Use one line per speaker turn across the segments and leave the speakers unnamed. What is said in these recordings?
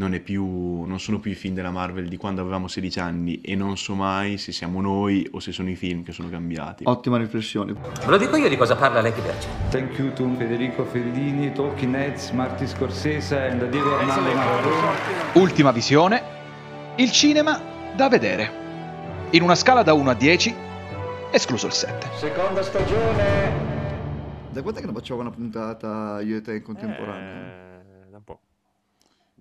non, è più, non sono più i film della Marvel di quando avevamo 16 anni e non so mai se siamo noi o se sono i film che sono cambiati.
Ottima riflessione.
Ve lo dico io di cosa parla Lecky Berger.
Thank you to Federico Fellini, Talking Heads, Marty Scorsese and Diego Armando Maradona.
Ultima visione, il cinema da vedere. In una scala da 1 a 10, escluso il 7.
Seconda stagione.
Da quant'è che non facciamo una puntata io e te in contemporanea?
Eh.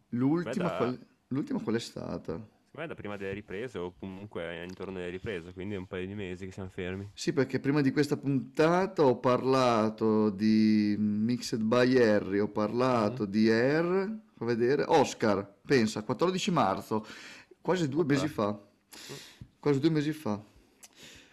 L'ultima,
da-
qual... L'ultima qual è stata?
Secondo me da prima delle riprese o comunque intorno alle riprese, quindi è un paio di mesi che siamo fermi.
Sì, perché prima di questa puntata ho parlato di Mixed by Harry, ho parlato di Air, fa vedere, Oscar, pensa, 14 marzo, quasi due mesi fa, quasi due mesi fa.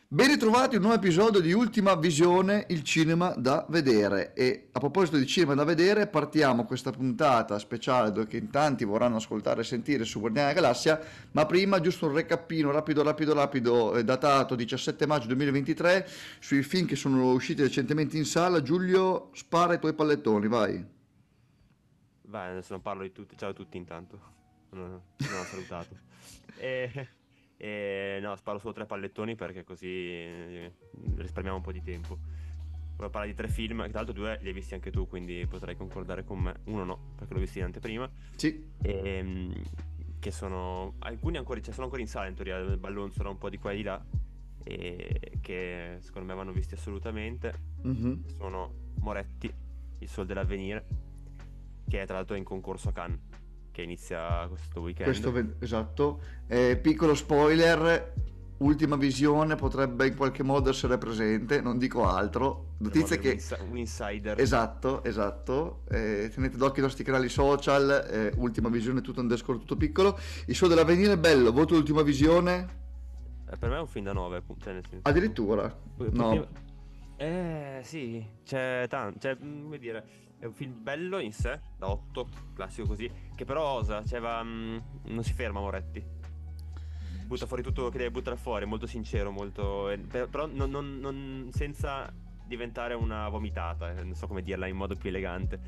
Ben ritrovati un nuovo episodio di Ultima Visione, il cinema da vedere. E a proposito di cinema da vedere, partiamo questa puntata speciale che in tanti vorranno ascoltare e sentire su Guardiani della Galassia, ma prima giusto un recapino rapido, rapido, rapido, eh, datato 17 maggio 2023, sui film che sono usciti recentemente in sala. Giulio, spara i tuoi pallettoni, vai.
Vai, adesso non parlo di tutti. Ciao a tutti intanto. Non, non ho salutato. E, e, no, sparo solo tre pallettoni perché così eh, risparmiamo un po' di tempo. Volevo parlare di tre film, tra l'altro due li hai visti anche tu, quindi potrai concordare con me. Uno no, perché l'ho visto in anteprima.
Sì,
Ehm, che sono alcuni ancora, cioè sono ancora in sala in teoria, ballonzolano un po' di qua e di là. E che secondo me vanno visti assolutamente.
mhm.
Sono Moretti, Il Sol dell'Avvenire, che tra l'altro è in concorso a Cannes, che inizia questo weekend.
questo esatto. Eh, piccolo spoiler, ultima visione potrebbe in qualche modo essere presente, non dico altro. Notizie
Un
che...
un insider.
Esatto, esatto. Eh, tenete d'occhio i nostri canali social, eh, ultima visione tutto underscore tutto piccolo. Il show dell'avvenire è bello, voto l'ultima visione.
Eh, per me è un film da 9, cioè.
Addirittura.
Poi-
No.
poi- Eh, sì, c'è tanto, cioè, mm, come dire, è un film bello in sé, da 8, classico così, che però osa, cioè va, mm, non si ferma Moretti. Butta fuori tutto che deve buttare fuori, molto sincero, molto... eh, per- però non, non- non- senza diventare una vomitata, eh, non so come dirla in modo più elegante.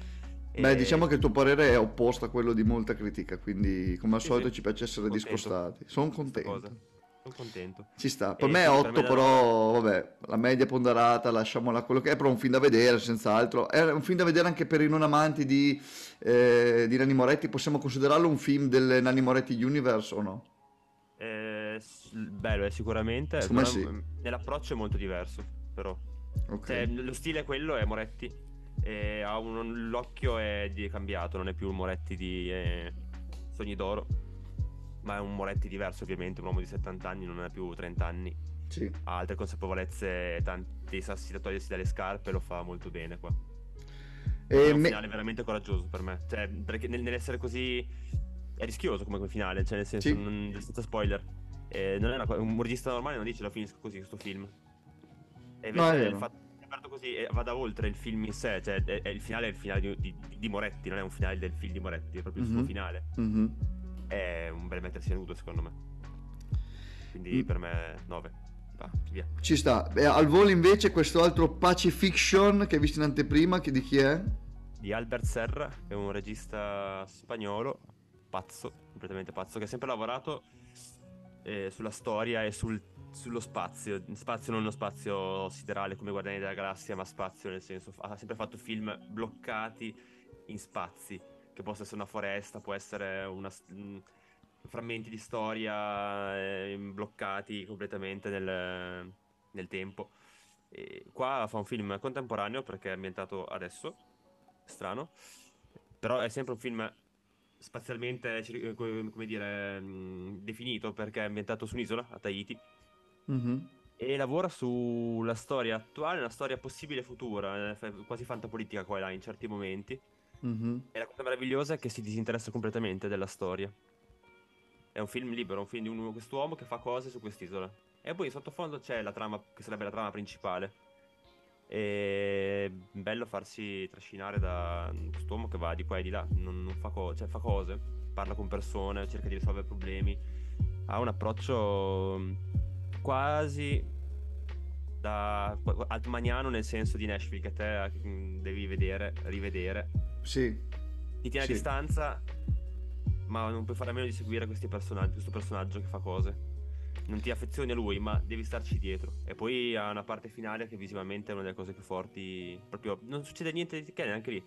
Beh,
E-
diciamo che il tuo parere è opposto a quello di molta critica, quindi come al solito
sì.
ci piace essere
Contento.
discostati. Sono
questa cosa.
contento.
Sono contento.
Ci sta. Per
E
me è
quindi per
8,
me
però vabbè, la media ponderata, lasciamola quello che è, però è un film da vedere, senz'altro. È un film da vedere anche per i non amanti di, eh, di Nanni Moretti. Possiamo considerarlo un film del Nanni Moretti Universe o no?
Eh, bello è sicuramente,
Secondo
però,
sì.
nell'approccio è molto diverso, però.
Ok.
Cioè, lo stile è quello, è Moretti. E ha un- l'occhio è di- cambiato, non è più un Moretti di eh, Sogni d'Oro. Ma è un Moretti diverso, ovviamente. Un uomo di 70 anni, non ha più 30 anni.
Sì.
Ha altre consapevolezze, tanti sassi da togliersi dalle scarpe. Lo fa molto bene qua.
E
è un
me-
finale veramente coraggioso per me. Cioè, perché nel- nell'essere così. È rischioso come finale, cioè nel senso,
Sì.
non- senza spoiler. Eh, non è una un regista normale non dice lo finisco così questo film. E
No, è
il fatto che è aperto così e vada oltre il film in sé, cioè è- è il finale è il finale di, di- di Moretti, non è un finale del film di Moretti, è proprio il
Mhm.
suo finale.
Mhm.
È un bel mettersi nudo secondo me. Quindi
Mm.
per me 9. Va, via.
Ci sta. E al volo invece questo altro Pacifiction che hai visto in anteprima, che di chi è?
Di Albert Serra, che è un regista spagnolo, pazzo, completamente pazzo, che ha sempre lavorato eh, sulla storia e sul- sullo spazio. Spazio non uno spazio siderale come Guardiani della Galassia, ma spazio nel senso, ha sempre fatto film bloccati in spazi, che possa essere una foresta, può essere una... mh, frammenti di storia eh, bloccati completamente nel, nel tempo. E qua fa un film contemporaneo perché è ambientato adesso, strano, però è sempre un film spazialmente, come dire, mh, definito perché è ambientato su un'isola, a Tahiti,
Mhm.
e lavora sulla storia attuale, una storia possibile futura, eh, quasi fantapolitica qua e là in certi momenti.
Mhm.
E la cosa meravigliosa è che si disinteressa completamente della storia. È un film libero, un film di un, quest'uomo che fa cose su quest'isola. E poi in sottofondo c'è la trama, che sarebbe la trama principale. E bello farsi trascinare da quest'uomo che va di qua e di là, non, non fa, co- cioè, fa cose, parla con persone, cerca di risolvere problemi. Ha un approccio mm, quasi da altmaniano nel senso di Nashville che te mm, devi vedere, rivedere
Sì.
ti tiene
Sì.
a distanza ma non puoi fare a meno di seguire questi personaggi, questo personaggio che fa cose. Non ti affezioni a lui, ma devi starci dietro. E poi ha una parte finale che visivamente è una delle cose più forti. Proprio non succede niente di che neanche lì.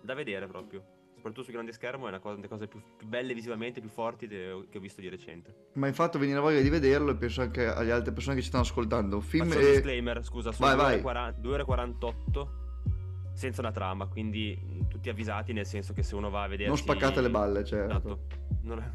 Da vedere proprio. Soprattutto sul grande schermo è una cosa, delle cose più, più belle visivamente, più forti de- che ho visto di recente.
Ma infatti venire voglia di vederlo e penso anche alle altre persone che ci stanno ascoltando. Film
Faccio un
e...
disclaimer, scusa, sono
Vai,
2 ore,
vai.
40 2 ore e 48 senza una trama, quindi mh, tutti avvisati nel senso che se uno va a vedere...
Non spaccate le balle, certo.
Esatto. Non-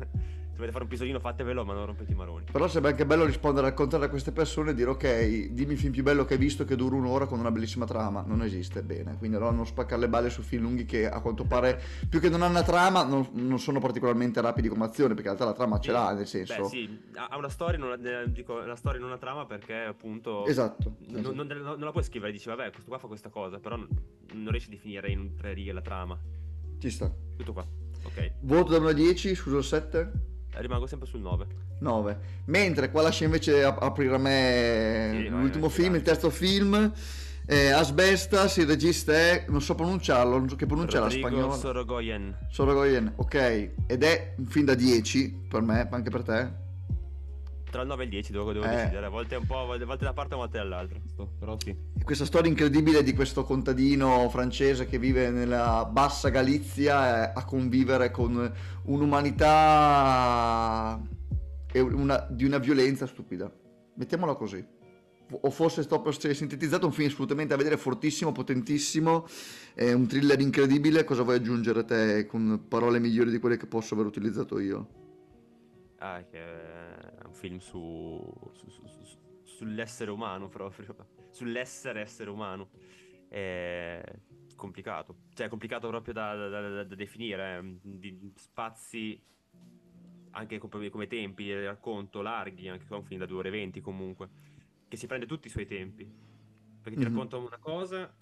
se volete fare un pisolino fatevelo, ma non rompete i maroni.
Però sarebbe anche bello rispondere al contrario a queste persone e dire ok, dimmi il film più bello che hai visto che dura un'ora con una bellissima trama. Non esiste, bene. Quindi allora non spaccare le balle su film lunghi che a quanto pare, più che non hanno una trama, non, non sono particolarmente rapidi come azione, perché in realtà la trama ce l'ha, nel senso...
Beh, sì, ha ha una storia, non ha- eh, dico, una storia, non una trama perché appunto...
Esatto.
Non, non- non- la puoi scrivere, dici vabbè, questo qua fa questa cosa, però non, riesci a definire in tre righe la trama.
Ci sta.
Tutto qua. Ok,
Voto da 1 a 10, scusa il 7?
Rimango sempre sul 9.
9. Mentre qua lascia invece ap- aprire a me
Sì,
l'ultimo
vai,
film, il terzo film. Eh, Asbestas, il regista è, non so pronunciarlo, non so che pronuncia la spagnola.
Sorogoyen.
Sorogoyen, ok. Ed è un film da 10 per me, anche per te.
Tra il 9 e il 10 devo, devo
Eh.
decidere, a volte un po', a volte da parte e a volte dall'altra. Però sì.
E Questa storia incredibile di questo contadino francese che vive nella bassa Galizia eh, a convivere con un'umanità e una- di una violenza stupida. Mettiamola così. O forse sto per essere sintetizzato, un film assolutamente da vedere, fortissimo, potentissimo, è un thriller incredibile. Cosa vuoi aggiungere te con parole migliori di quelle che posso aver utilizzato io?
Ah, che è un film su, su- su- su- sull'essere umano proprio, sull'essere essere umano. È complicato, cioè è complicato proprio da, da- da- da definire, eh, di spazi anche come, come tempi di racconto larghi, anche qua un film da 2 ore e 20 comunque, che si prende tutti i suoi tempi, perché ti
Mhm.
racconta una cosa,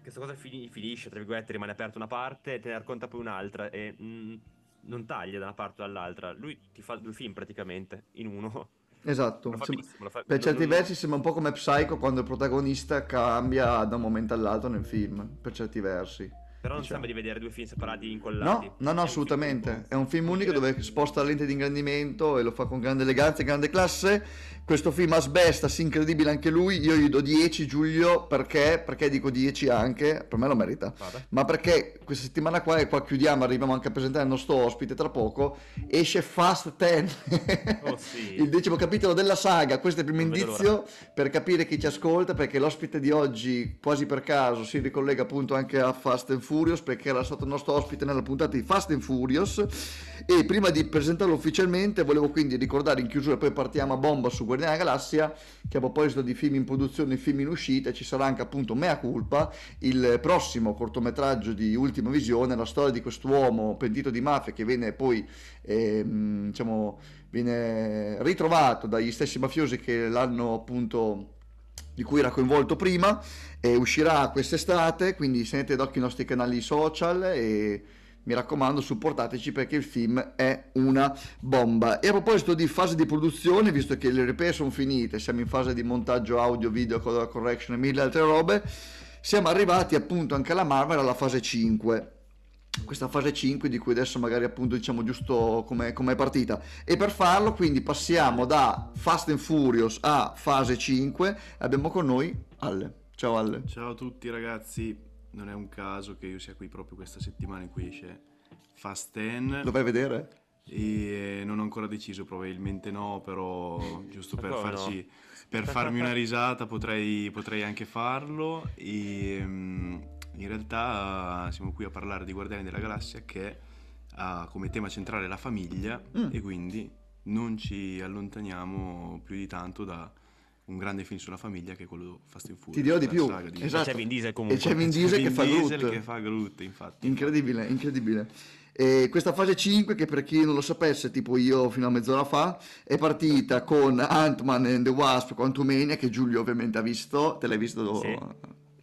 questa cosa fini- finisce, tra virgolette, rimane aperta una parte e te ne racconta poi un'altra e mm, non taglia da una parte o dall'altra, lui ti fa due film praticamente in uno.
Esatto. Sem-
fa-
per certi
non-
versi sembra un po' come Psycho quando il protagonista cambia da un momento all'altro nel film, per certi versi.
Però non
diciamo.
sembra di vedere due film separati incollati.
No, no, no,
un
assolutamente.
film
È un film unico dove sposta la lente di ingrandimento e lo fa con grande eleganza e grande classe. Questo film Asbestas, incredibile anche lui. Io gli do 10, Giulio, perché? Perché dico 10 anche, per me lo merita.
Vabbè.
Ma perché questa settimana qua, e qua chiudiamo, arriviamo anche a presentare il nostro ospite tra poco, esce Fast 10,
Oh, sì.
il decimo capitolo della saga. Questo è il primo
Non
indizio per capire chi ci ascolta, perché l'ospite di oggi, quasi per caso, si ricollega appunto anche a Fast and Furious, perché era stato il nostro ospite nella puntata di Fast and Furious. E prima di presentarlo ufficialmente, volevo quindi ricordare in chiusura, poi partiamo a bomba su Guardiani della Galassia, che a proposito di film in produzione film in uscita, ci sarà anche appunto Mea Culpa, il prossimo cortometraggio di Ultima Visione, la storia di quest'uomo pentito di mafia che viene poi, ehm, diciamo, viene ritrovato dagli stessi mafiosi che l'hanno appunto di cui era coinvolto prima e uscirà quest'estate quindi tenete d'occhio i nostri canali social e mi raccomando supportateci perché il film è una bomba. E a proposito di fase di produzione visto che le riprese sono finite siamo in fase di montaggio audio video color correction e mille altre robe siamo arrivati appunto anche alla Marvel alla fase 5 questa fase 5 di cui adesso magari appunto diciamo giusto come è partita. E per farlo quindi passiamo da Fast and Furious a fase 5 abbiamo con noi Alle. Ciao Alle.
Ciao a tutti ragazzi, non è un caso che io sia qui proprio questa settimana in cui esce Fast 10
lo vai a vedere?
e non ho ancora deciso, probabilmente no, però giusto per, farci, per farmi una risata potrei, potrei anche farlo e mm, in realtà siamo qui a parlare di Guardiani della Galassia che ha come tema centrale la famiglia
Mm.
e quindi non ci allontaniamo più di tanto da un grande film sulla famiglia che è quello Fast and Furious.
Ti dirò di più,
di-
esatto.
c'è Vin Diesel
e
comunque.
c'è Vin Diesel che fa
Diesel
Groot
che fa Groot, infatti.
incredibile incredibile e questa fase 5 che per chi non lo sapesse tipo io fino a mezz'ora fa è partita con Ant-Man and the Wasp Quantumania che Giulio ovviamente ha visto te l'hai visto
Sì.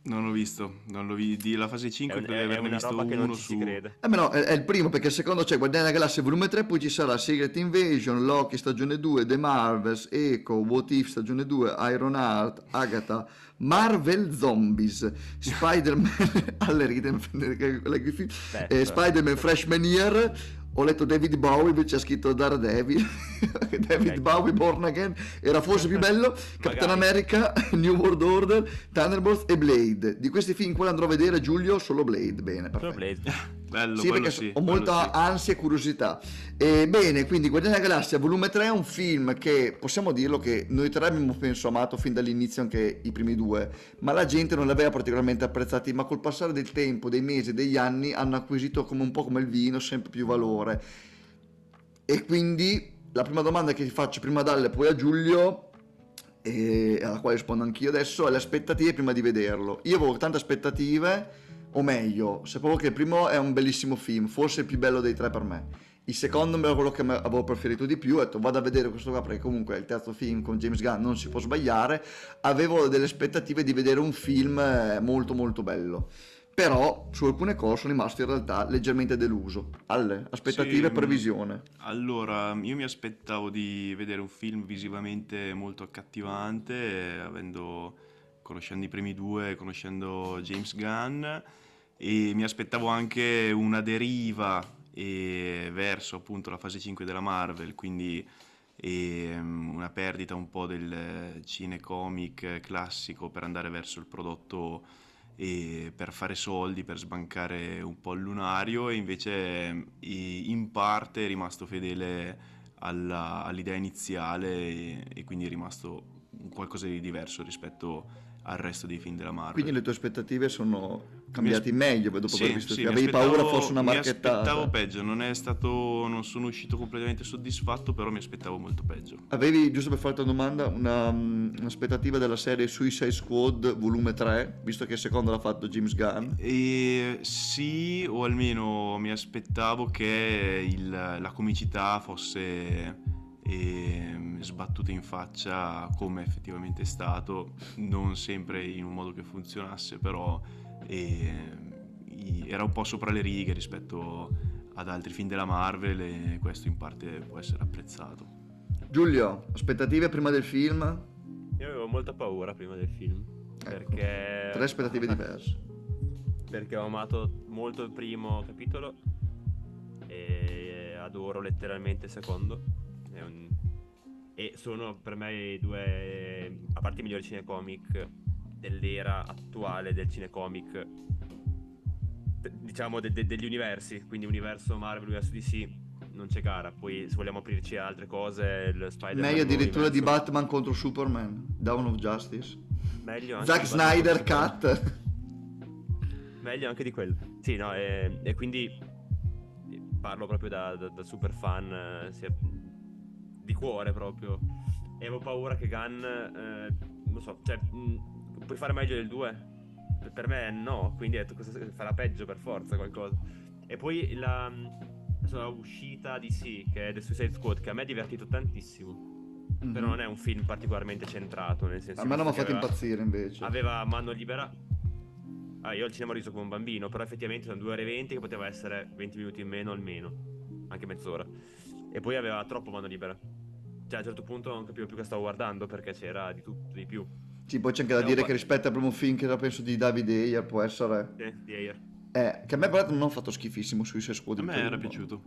Non l'ho visto, non l'ho vi- di la fase
È,
5
un-
credo di
è
averne
una
visto
roba che
uno
non ci
su
si crede.
Eh beh no, è, è il primo perché il secondo c'è Guardiani della Galassia volume 3, poi ci sarà Secret Invasion, Loki stagione 2, The Marvels, Echo, What If stagione 2, Iron Heart, Agatha, Marvel Zombies, Spider-Man, alle ride, eh. Spider-Man Freshman Year, ho letto David Bowie invece ha scritto Daredevil David
Ok.
Bowie Born Again era forse più bello Captain. America New World Order Thunderbolts e Blade di questi film quali andrò a vedere Giulio solo Blade bene perfetto
Blade.
Bello,
sì, perché
sì,
ho molta
sì.
ansia e curiosità. E bene, quindi Guardiani della Galassia volume 3 è un film che possiamo dirlo che noi tre abbiamo penso amato fin dall'inizio anche i primi due, ma la gente non li aveva particolarmente apprezzati, ma col passare del tempo, dei mesi, degli anni hanno acquisito come un po' come il vino sempre più valore. E quindi la prima domanda che ti faccio prima a Dalle e poi a Giulio e alla quale rispondo anch'io adesso è le aspettative prima di vederlo. Io avevo tante aspettative, o meglio, sapevo che il primo è un bellissimo film, forse il più bello dei tre per me. Il secondo era quello che avevo preferito di più, ho detto vado a vedere questo qua perché comunque è il terzo film con James Gunn, non si può sbagliare. Avevo delle aspettative di vedere un film eh, molto molto bello. Però su alcune cose sono rimasto in realtà leggermente deluso. Alle aspettative e
Sì,
previsione.
Allora, io mi aspettavo di vedere un film visivamente molto accattivante, eh, avendo, conoscendo i primi due, conoscendo James Gunn, e mi aspettavo anche una deriva eh, verso appunto la fase 5 della Marvel, quindi ehm, una perdita un po' del cinecomic classico per andare verso il prodotto e per fare soldi, per sbancare un po' il lunario e invece ehm, in parte è rimasto fedele alla- all'idea iniziale e, e quindi è rimasto qualcosa di diverso rispetto al resto dei film della Marvel.
Quindi le tue aspettative sono cambiate in meglio dopo
Sì,
aver visto
sì, mi
Avevi paura fosse una
Mi
marchettata.
aspettavo peggio, non è stato, non sono uscito completamente soddisfatto, però mi aspettavo molto peggio.
Avevi, giusto per farti una domanda, una, mm, un'aspettativa della serie Suicide Squad volume 3, visto che il secondo l'ha fatto James Gunn.
E sì, o almeno mi aspettavo che il- la comicità fosse ehm, sbattuta in faccia come effettivamente è stato, non sempre in un modo che funzionasse, però era un po' sopra le righe rispetto ad altri film della Marvel e questo in parte può essere apprezzato.
Giulio, aspettative prima del film?
Io avevo molta paura prima del film. Perché.
Tre aspettative diverse.
Perché ho amato molto il primo capitolo e adoro letteralmente il secondo. È un- E sono per me i due, a parte i migliori cinecomic dell'era attuale del cinecomic, diciamo de- de- degli universi, quindi universo Marvel, universo DC, non c'è gara. Poi se vogliamo aprirci a altre cose, il Spider-Man...
Meglio addirittura di
universo,
Batman contro Superman, Dawn of Justice.
meglio anche
Zack
di
Snyder. Cut.
Meglio anche di quello. Sì, no, e, e quindi parlo proprio da, da- da super fan, eh, di cuore proprio. E avevo paura che Gunn, eh, non so, cioè, mh, puoi fare meglio del 2? Per me no, quindi ho detto cosa farà peggio per forza qualcosa. E poi la, la uscita di sì, che è The Suicide Squad, che a me ha divertito tantissimo. Però non è un film particolarmente centrato, nel senso
Mhm. A me non mi ha fatto
aveva-
impazzire invece.
aveva mano libera. Ah, io al cinema ho riso come un bambino, però effettivamente sono 2 ore e 20 che poteva essere 20 minuti in meno almeno, anche mezz'ora. E poi aveva troppo mano libera. Cioè a un certo punto non capivo più che stavo guardando perché c'era di tutto, di più.
Sì, poi c'è anche da dire che rispetto al primo film che era penso di Davide Ayer può essere...
Sì, di Ayer.
Eh, che a me però non ha fatto schifissimo Suicide Squad.
A
il
me era piaciuto.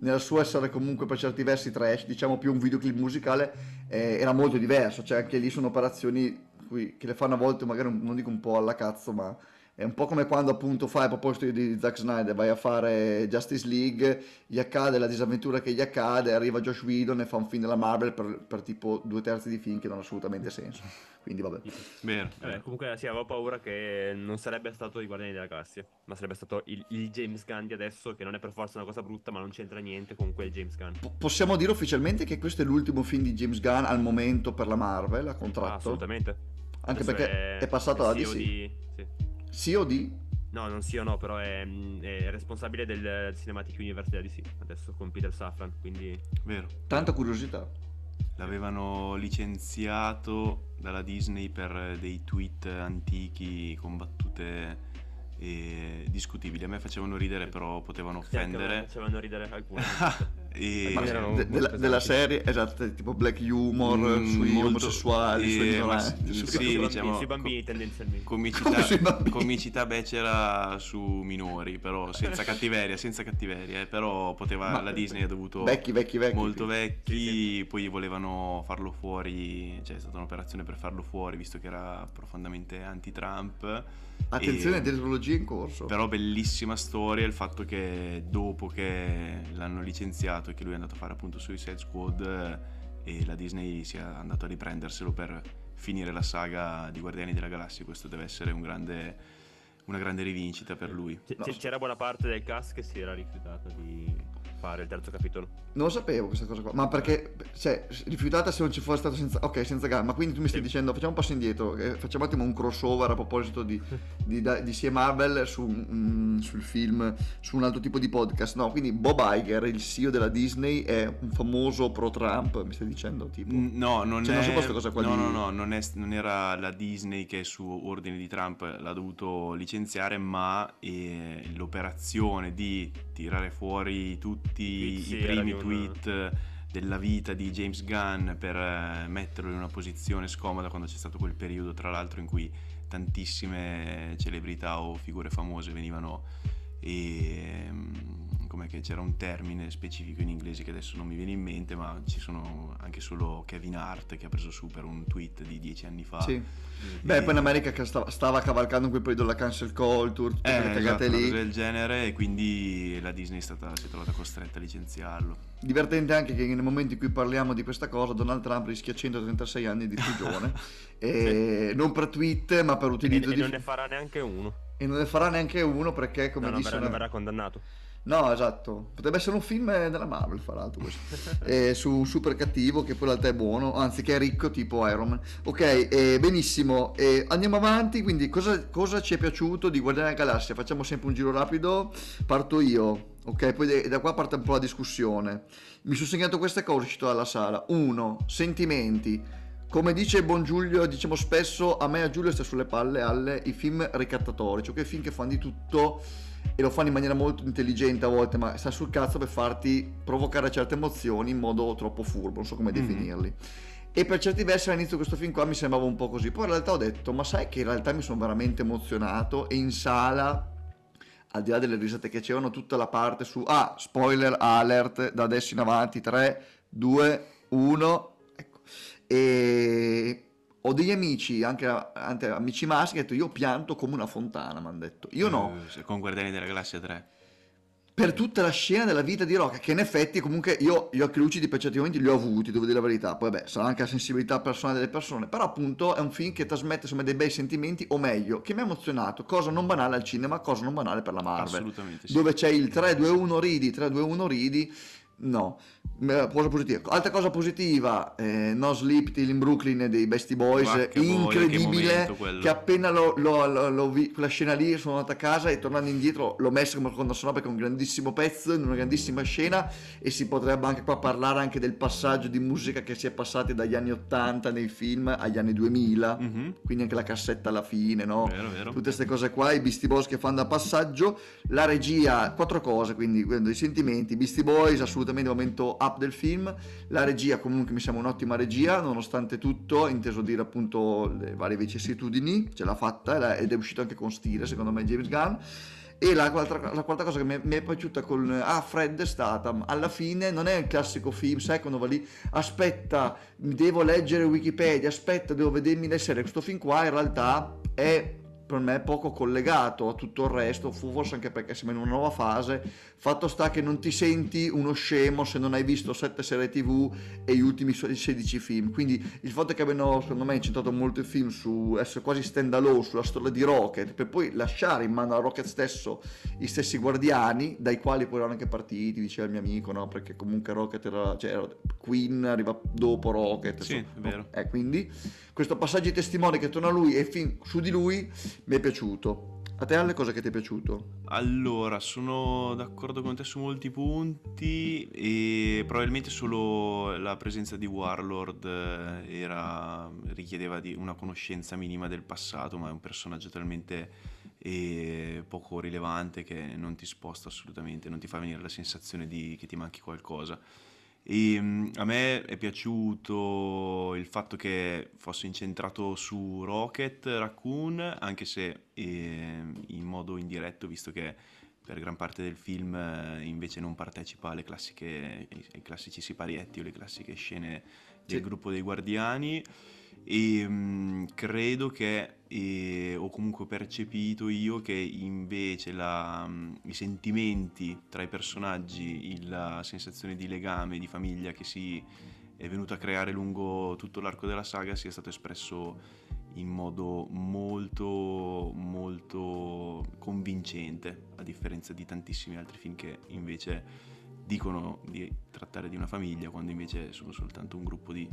Nel suo essere comunque per certi versi trash, diciamo più un videoclip musicale, eh, era molto diverso. Cioè anche lì sono operazioni cui- che le fanno a volte magari non dico un po' alla cazzo, ma è un po' come quando appunto fai a proposito di Zack Snyder, vai a fare Justice League, gli accade la disavventura che gli accade, arriva Josh Whedon e fa un film della Marvel per, per tipo due terzi di film che non ha assolutamente senso. Quindi vabbè.
Vero.
Vabbè, comunque sì, avevo paura che non sarebbe stato i Guardiani della Galassia, ma sarebbe stato il, il James Gunn di adesso, che non è per forza una cosa brutta, ma non c'entra niente con quel James Gunn.
Po- Possiamo dire ufficialmente che questo è l'ultimo film di James Gunn al momento per la Marvel, a
Ah,
contratto.
assolutamente.
Anche
Adesso
perché è, passato alla
CEO
DC.
di- sì.
Sì o di?
No, non sì o no, però è, è responsabile del Cinematic Universe della DC, adesso con Peter Safran, quindi...
Vero.
Tanta curiosità.
L'avevano licenziato dalla Disney per dei tweet antichi con battute eh, discutibili. A me facevano ridere, però potevano
Sì,
offendere.
Facevano ridere alcuni.
E,
De- della, della serie, esatto, tipo black humor
Mm,
sui
molto-
omosessuali, sui
eh, ma
ignoranti,
sì,
sui-
sì,
sui bambini,
diciamo,
sui bambini
co-
tendenzialmente.
comicità,
sui bambini.
comicità becera su minori, però senza cattiveria, senza cattiveria, eh, però poteva,
Ma-
la Disney ha dovuto
Vecchi, vecchi, vecchi.
molto vecchi,
Sì,
poi volevano farlo fuori, cioè è stata un'operazione per farlo fuori visto che era profondamente anti-Trump.
Attenzione,
E-
tecnologia in corso.
Però bellissima storia il fatto che dopo che l'hanno licenziato e che lui è andato a fare appunto Suicide Squad eh, e la Disney sia andato a riprenderselo per finire la saga di Guardiani della Galassia, questo deve essere un grande, una grande rivincita per lui.
C-
No.
C'era buona parte del cast che si era rifiutata di fare il terzo capitolo.
Non lo sapevo questa cosa qua, ma perché, cioè, rifiutata se non ci fosse stato senza, ok, senza gamma, quindi tu mi stai
Sì.
dicendo, facciamo un passo indietro, eh, facciamo un attimo un crossover a proposito di, di, di sia Marvel su, mm, sul film, su un altro tipo di podcast, no, quindi Bob Iger, il CEO della Disney, è un famoso pro-Trump, mi stai dicendo, tipo?
Mm, No, non
Cioè,
è.
non so questa cosa qua
no,
di-
no, no, non, è- non era la Disney che su ordine di Trump l'ha dovuto licenziare, ma eh, l'operazione di tirare fuori tutti
Tweet,
i
sì, era
primi tweet della vita di James Gunn per eh, metterlo in una posizione scomoda quando c'è stato quel periodo, tra l'altro, in cui tantissime celebrità o figure famose venivano e mm, com'è che c'era un termine specifico in inglese che adesso non mi viene in mente, ma ci sono anche solo Kevin Hart che ha preso su per un tweet di dieci anni fa.
Sì. Beh, poi in America che stava, stava cavalcando in quel periodo la cancel culture, tutte
Eh,
quelle
esatto,
cagate
una
lì.
del genere e quindi la Disney è stata, si è trovata costretta a licenziarlo.
Divertente anche che nel momento in cui parliamo di questa cosa Donald Trump rischia 136 anni di prigione e non per tweet ma per
E,
utilizzo
e
di
non ne farà neanche uno.
e non ne farà neanche uno perché come
No, non
disse
verrà,
una-
non verrà condannato.
No esatto. Potrebbe essere un film della Marvel fra l'altro Eh, su un super cattivo che poi in realtà è buono anzi che è ricco tipo Iron Man. Ok eh, benissimo. Eh, andiamo avanti quindi cosa, cosa ci è piaciuto di Guardiani della Galassia? Facciamo sempre un giro rapido. Parto io ok? Poi da qua parte un po' la discussione. Mi sono segnato queste cose uscito dalla sala. Uno sentimenti. Come dice buon Giulio, diciamo spesso, a me e a Giulio sta sulle palle alle i film ricattatori, cioè quei film che fanno di tutto e lo fanno in maniera molto intelligente a volte, ma sta sul cazzo per farti provocare certe emozioni in modo troppo furbo, non so come
Mhm.
definirli. E per certi versi all'inizio questo film qua mi sembrava un po' così, poi in realtà ho detto, ma sai che in realtà mi sono veramente emozionato e in sala, al di là delle risate che c'erano, tutta la parte su, ah, spoiler alert, da adesso in avanti, 3, 2, 1, ecco. E ho degli amici, anche, anche amici maschi, che hanno detto io pianto come una fontana, mi hanno detto. Io no,
Eh, Con Guardiani della Galassia 3.
per tutta la scena della vita di Rock, che in effetti comunque io gli occhi lucidi per certi momenti li ho avuti, devo dire la verità, poi vabbè, sarà anche la sensibilità personale delle persone, però appunto è un film che trasmette insomma dei bei sentimenti, o meglio, che mi ha emozionato, cosa non banale al cinema, cosa non banale per la Marvel
Assolutamente sì.
dove c'è il 3-2-1 ridi, 3-2-1 ridi, no. Eh, Cosa positiva. Altra cosa positiva, eh, No Sleep Till in Brooklyn dei Beastie Boys,
che che
incredibile,
momento quello.
che appena l'ho, l'ho- l'ho- l'ho vi- quella scena lì sono andato a casa e tornando indietro l'ho messo come colonna sonora perché è un grandissimo pezzo, in una grandissima scena e si potrebbe anche qua parlare anche del passaggio di musica che si è passati dagli anni 80 nei film agli anni 2000,
Mhm.
quindi anche la cassetta alla fine, no?
Vero, vero.
tutte queste cose qua, i Beastie Boys che fanno da passaggio, la regia, quattro cose, quindi dei sentimenti, Beastie Boys assolutamente momento up del film, la regia comunque mi sembra un'ottima regia, nonostante tutto, inteso dire appunto le varie vicissitudini, ce l'ha fatta la- ed è uscito anche con stile secondo me James Gunn. E la quarta, la quarta cosa che mi è, mi è piaciuta con ah, Fred è stata, alla fine non è il classico film, sai quando va lì, aspetta, devo leggere Wikipedia, aspetta, devo vedermi le serie, questo film qua in realtà è per me poco collegato a tutto il resto, fu forse anche perché siamo in una nuova fase, fatto sta che non ti senti uno scemo se non hai visto 7 serie tv e gli ultimi 16 film, quindi il fatto che abbiano secondo me incentrato molto il film su essere quasi stand alone sulla storia di Rocket, per poi lasciare in mano a Rocket stesso i stessi guardiani, dai quali poi erano anche partiti, diceva il mio amico, no? perché comunque Rocket era, cioè era- Queen arriva dopo Rocket,
Sì,
insomma,
è vero.
eh, quindi questo passaggio di testimone che torna a lui e il film su di lui mi è piaciuto. A te Ale cosa che ti è piaciuto?
Allora, sono d'accordo con te su molti punti e probabilmente solo la presenza di Warlord eh, era, richiedeva una conoscenza minima del passato, ma è un personaggio talmente e poco rilevante che non ti sposta assolutamente, non ti fa venire la sensazione di che ti manchi qualcosa. E mm, a me è piaciuto il fatto che fosse incentrato su Rocket Raccoon, anche se eh, in modo indiretto, visto che per gran parte del film eh, invece non partecipa alle classiche, ai, ai classici siparietti o le classiche scene del
Sì.
gruppo dei guardiani e mh, credo che eh, ho comunque percepito io che invece la, mh, i sentimenti tra i personaggi, la sensazione di legame, di famiglia che si è venuta a creare lungo tutto l'arco della saga sia stato espresso in modo molto molto convincente a differenza di tantissimi altri film che invece dicono di trattare di una famiglia quando invece sono soltanto un gruppo di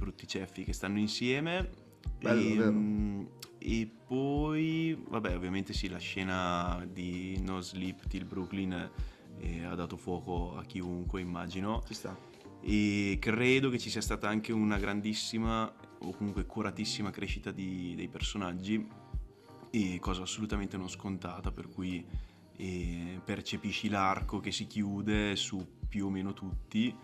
brutti ceffi che stanno insieme.
Bello,
e, mm, e poi vabbè ovviamente sì la scena di No Sleep Till Brooklyn eh, ha dato fuoco a chiunque immagino.
Ci sta.
e credo che ci sia stata anche una grandissima o comunque curatissima crescita di- dei personaggi. E cosa assolutamente non scontata per cui eh, percepisci l'arco che si chiude su più o meno tutti.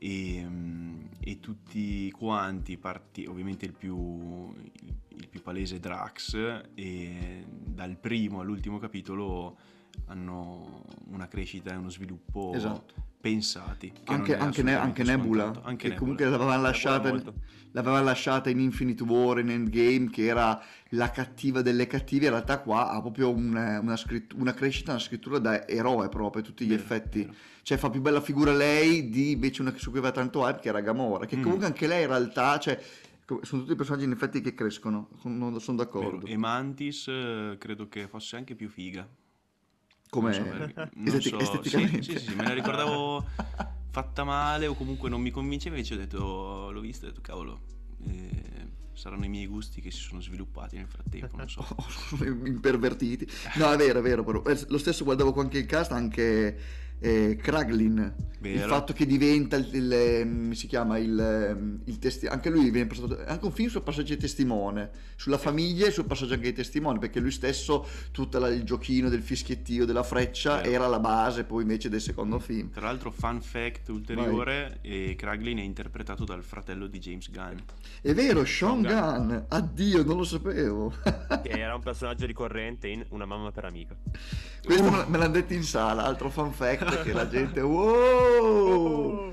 E, mm, e tutti quanti parti ovviamente il più, il, il più palese Drax e dal primo all'ultimo capitolo hanno una crescita e uno sviluppo
Esatto.
Pensati che
Anche,
non
anche, Ne- anche Nebula.
Anche
che
Nebula.
comunque l'avevano lasciata, l'avevano lasciata in Infinite War, in Endgame, che era la cattiva delle cattive, in realtà qua ha proprio un- una, scritt- una crescita, una scrittura da eroe proprio, a tutti gli
Vero,
effetti.
vero.
Cioè fa più bella figura lei di invece una su cui aveva tanto hype, che era Gamora, che
Mm.
comunque anche lei in realtà, cioè, sono tutti personaggi in effetti che crescono, sono, sono d'accordo.
Vero. E Mantis eh, credo che fosse anche più figa.
Come
so perché- non
esteti-
so-
esteticamente.
Sì, sì, sì, me la ricordavo fatta male o comunque non mi convinceva, invece ho detto, l'ho vista e ho detto, cavolo, eh, saranno i miei gusti che si sono sviluppati nel frattempo, non so.
sono impervertiti. No, è vero, è vero. però. Eh, Lo stesso guardavo anche il cast, anche eh, Kraglin. Il
Vero.
fatto che diventa il, il, ehm, si chiama il, ehm, il testi- anche lui viene passato anche un film sul passaggio di testimone sulla famiglia e sul passaggio anche di testimone perché lui stesso tutto il giochino del fischiettio della freccia
Vero.
era la base poi invece del secondo film
Tra l'altro, fun fact ulteriore, e Kraglin è interpretato dal fratello di James Gunn.
è vero Sean
Sean
Gunn addio non lo sapevo
che era un personaggio ricorrente in Una mamma per amica.
questo me l'hanno detto in sala altro fun fact che la gente wow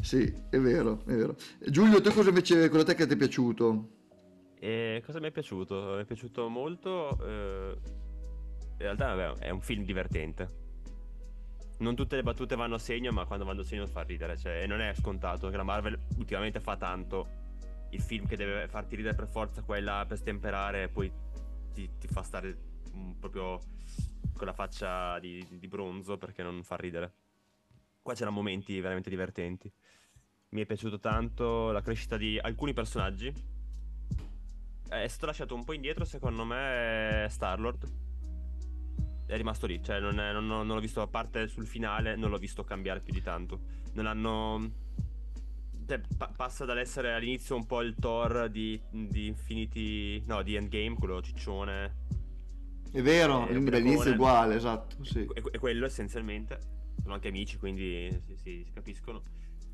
Sì, è vero, è vero. Giulio, tu cosa invece, cosa te che ti è piaciuto?
E cosa mi è piaciuto? Mi è piaciuto molto. eh, in realtà vabbè, è un film divertente. Non tutte le battute vanno a segno, ma quando vanno a segno fa ridere. Cioè, e non è scontato che la Marvel ultimamente fa tanto il film che deve farti ridere per forza, quella per stemperare, e poi ti, ti fa stare proprio con la faccia di, di bronzo perché non fa ridere. Qua c'erano momenti veramente divertenti. Mi è piaciuto tanto la crescita di alcuni personaggi. È stato lasciato un po' indietro, secondo me, Star-Lord. È rimasto lì, cioè non, è- non non l'ho visto a parte sul finale, non l'ho visto cambiare più di tanto. Non hanno... cioè, pa- passa dall'essere all'inizio un po' il Thor di, di Infinity... no, di Endgame, quello ciccione.
È vero,
Eh,
dall'inizio è uguale, esatto, sì.
E, e quello essenzialmente. Sono anche amici, quindi si, si- si capiscono.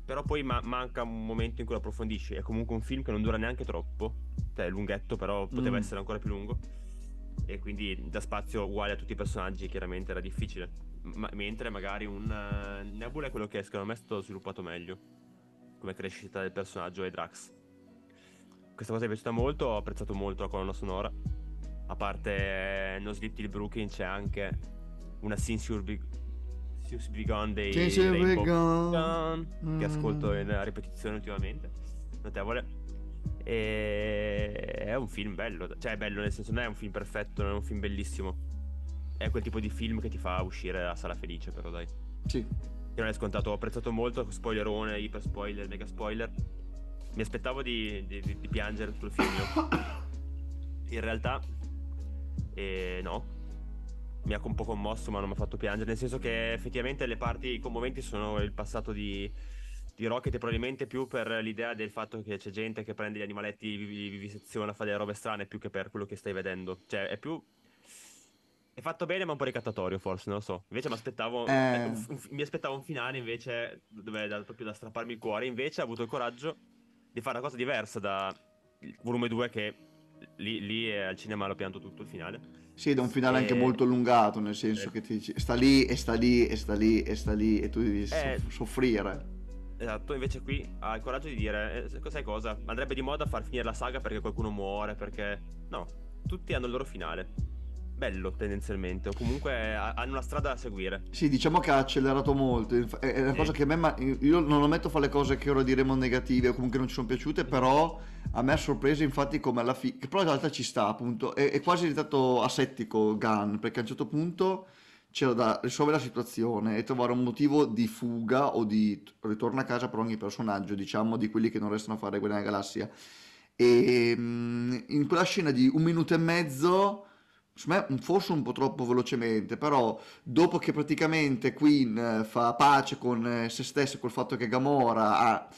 Però poi ma- manca un momento in cui lo approfondisci. È comunque un film che non dura neanche troppo. Cioè, è lunghetto, però poteva
Mm.
essere ancora più lungo. E quindi da spazio uguale a tutti i personaggi, chiaramente era difficile. Ma- mentre magari un eh, Nebula è quello che secondo me è stato sviluppato meglio. Come crescita del personaggio e Drax. Questa cosa mi è piaciuta molto, ho apprezzato molto la colonna sonora. A parte eh, No Sleep Till Brooklyn c'è anche una Since You're Big... Since You're Gone dei
Since
Rainbow
Gone.
Gone, che ascolto
Mm.
in eh, ripetizione ultimamente. Notevole. E è un film bello, cioè è bello nel senso non è un film perfetto, non è un film bellissimo. È quel tipo di film che ti fa uscire dalla sala felice, però dai.
Sì.
Che non è scontato, ho apprezzato molto, spoilerone, iper spoiler, mega spoiler. Mi aspettavo di, di- di- di piangere tutto il film. In realtà, eh, no. Mi ha un po' commosso, ma non mi ha fatto piangere. Nel senso che effettivamente le parti commoventi sono il passato di, di Rocket, e probabilmente più per l'idea del fatto che c'è gente che prende gli animaletti, li vi- li viviseziona, fa delle robe strane, più che per quello che stai vedendo. Cioè, è più È fatto bene, ma un po' ricattatorio, forse, non lo so. Invece mi aspettavo,
Eh.
un- un- mi aspettavo un finale, invece, dove da- proprio da strapparmi il cuore. Invece ha avuto il coraggio di fare una cosa diversa da il volume 2, che lì, lì eh, al cinema l'ho pianto tutto il finale.
Sì, ed è un finale anche
Eh,
molto allungato, nel senso
eh.
che ti dici, sta lì e sta lì e sta lì e sta lì e tu devi
Eh.
soffrire.
Esatto, invece qui ha il coraggio di dire, eh, sai cosa? Andrebbe di moda far finire la saga perché qualcuno muore, perché... No, tutti hanno il loro finale. Bello, tendenzialmente, o comunque ha- hanno una strada da seguire.
Sì, diciamo che ha accelerato molto. È è una
Sì.
cosa che a me. ma- Io non lo metto a fare le cose che ora diremo negative o comunque non ci sono piaciute, però a me ha sorpreso infatti come alla fine. Che però in realtà ci sta, appunto. È, è quasi diventato asettico Gunn, perché a un certo punto c'era da risolvere la situazione e trovare un motivo di fuga o di ritorno a casa per ogni personaggio, diciamo, di quelli che non restano a fare Guerra della Galassia. E mm, in quella scena di un minuto e mezzo. Forse un po' troppo velocemente, però dopo che praticamente Queen eh, fa pace con eh, se stesso col fatto che Gamora ha,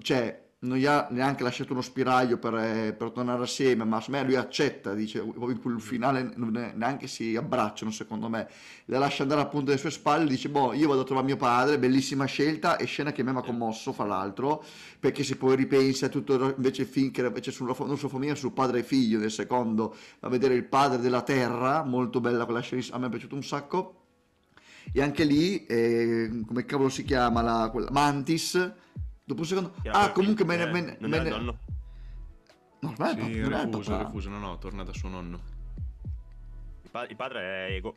cioè, non gli ha neanche lasciato uno spiraglio per, eh, per tornare assieme, ma secondo me lui accetta, dice, in quel finale neanche si abbracciano secondo me, la lascia andare appunto alle sue spalle, dice, boh, io vado a trovare mio padre, bellissima scelta, e scena che a me mi ha commosso, fra l'altro, perché se poi ripensa a tutto invece il film che era invece sulla, sua famiglia, su padre e figlio, nel secondo, a vedere il padre della terra, molto bella quella scena, a me è piaciuto un sacco. E anche lì, eh, come cavolo si chiama, la, quella, Mantis, dopo un secondo... Ah, comunque me ne...
eh,
me ne-
non
me ne-
nonno.
No, non è
Sì,
non è
refuso,
papà.
refuso, no, no, torna da suo nonno.
Il, pa- il padre è Ego.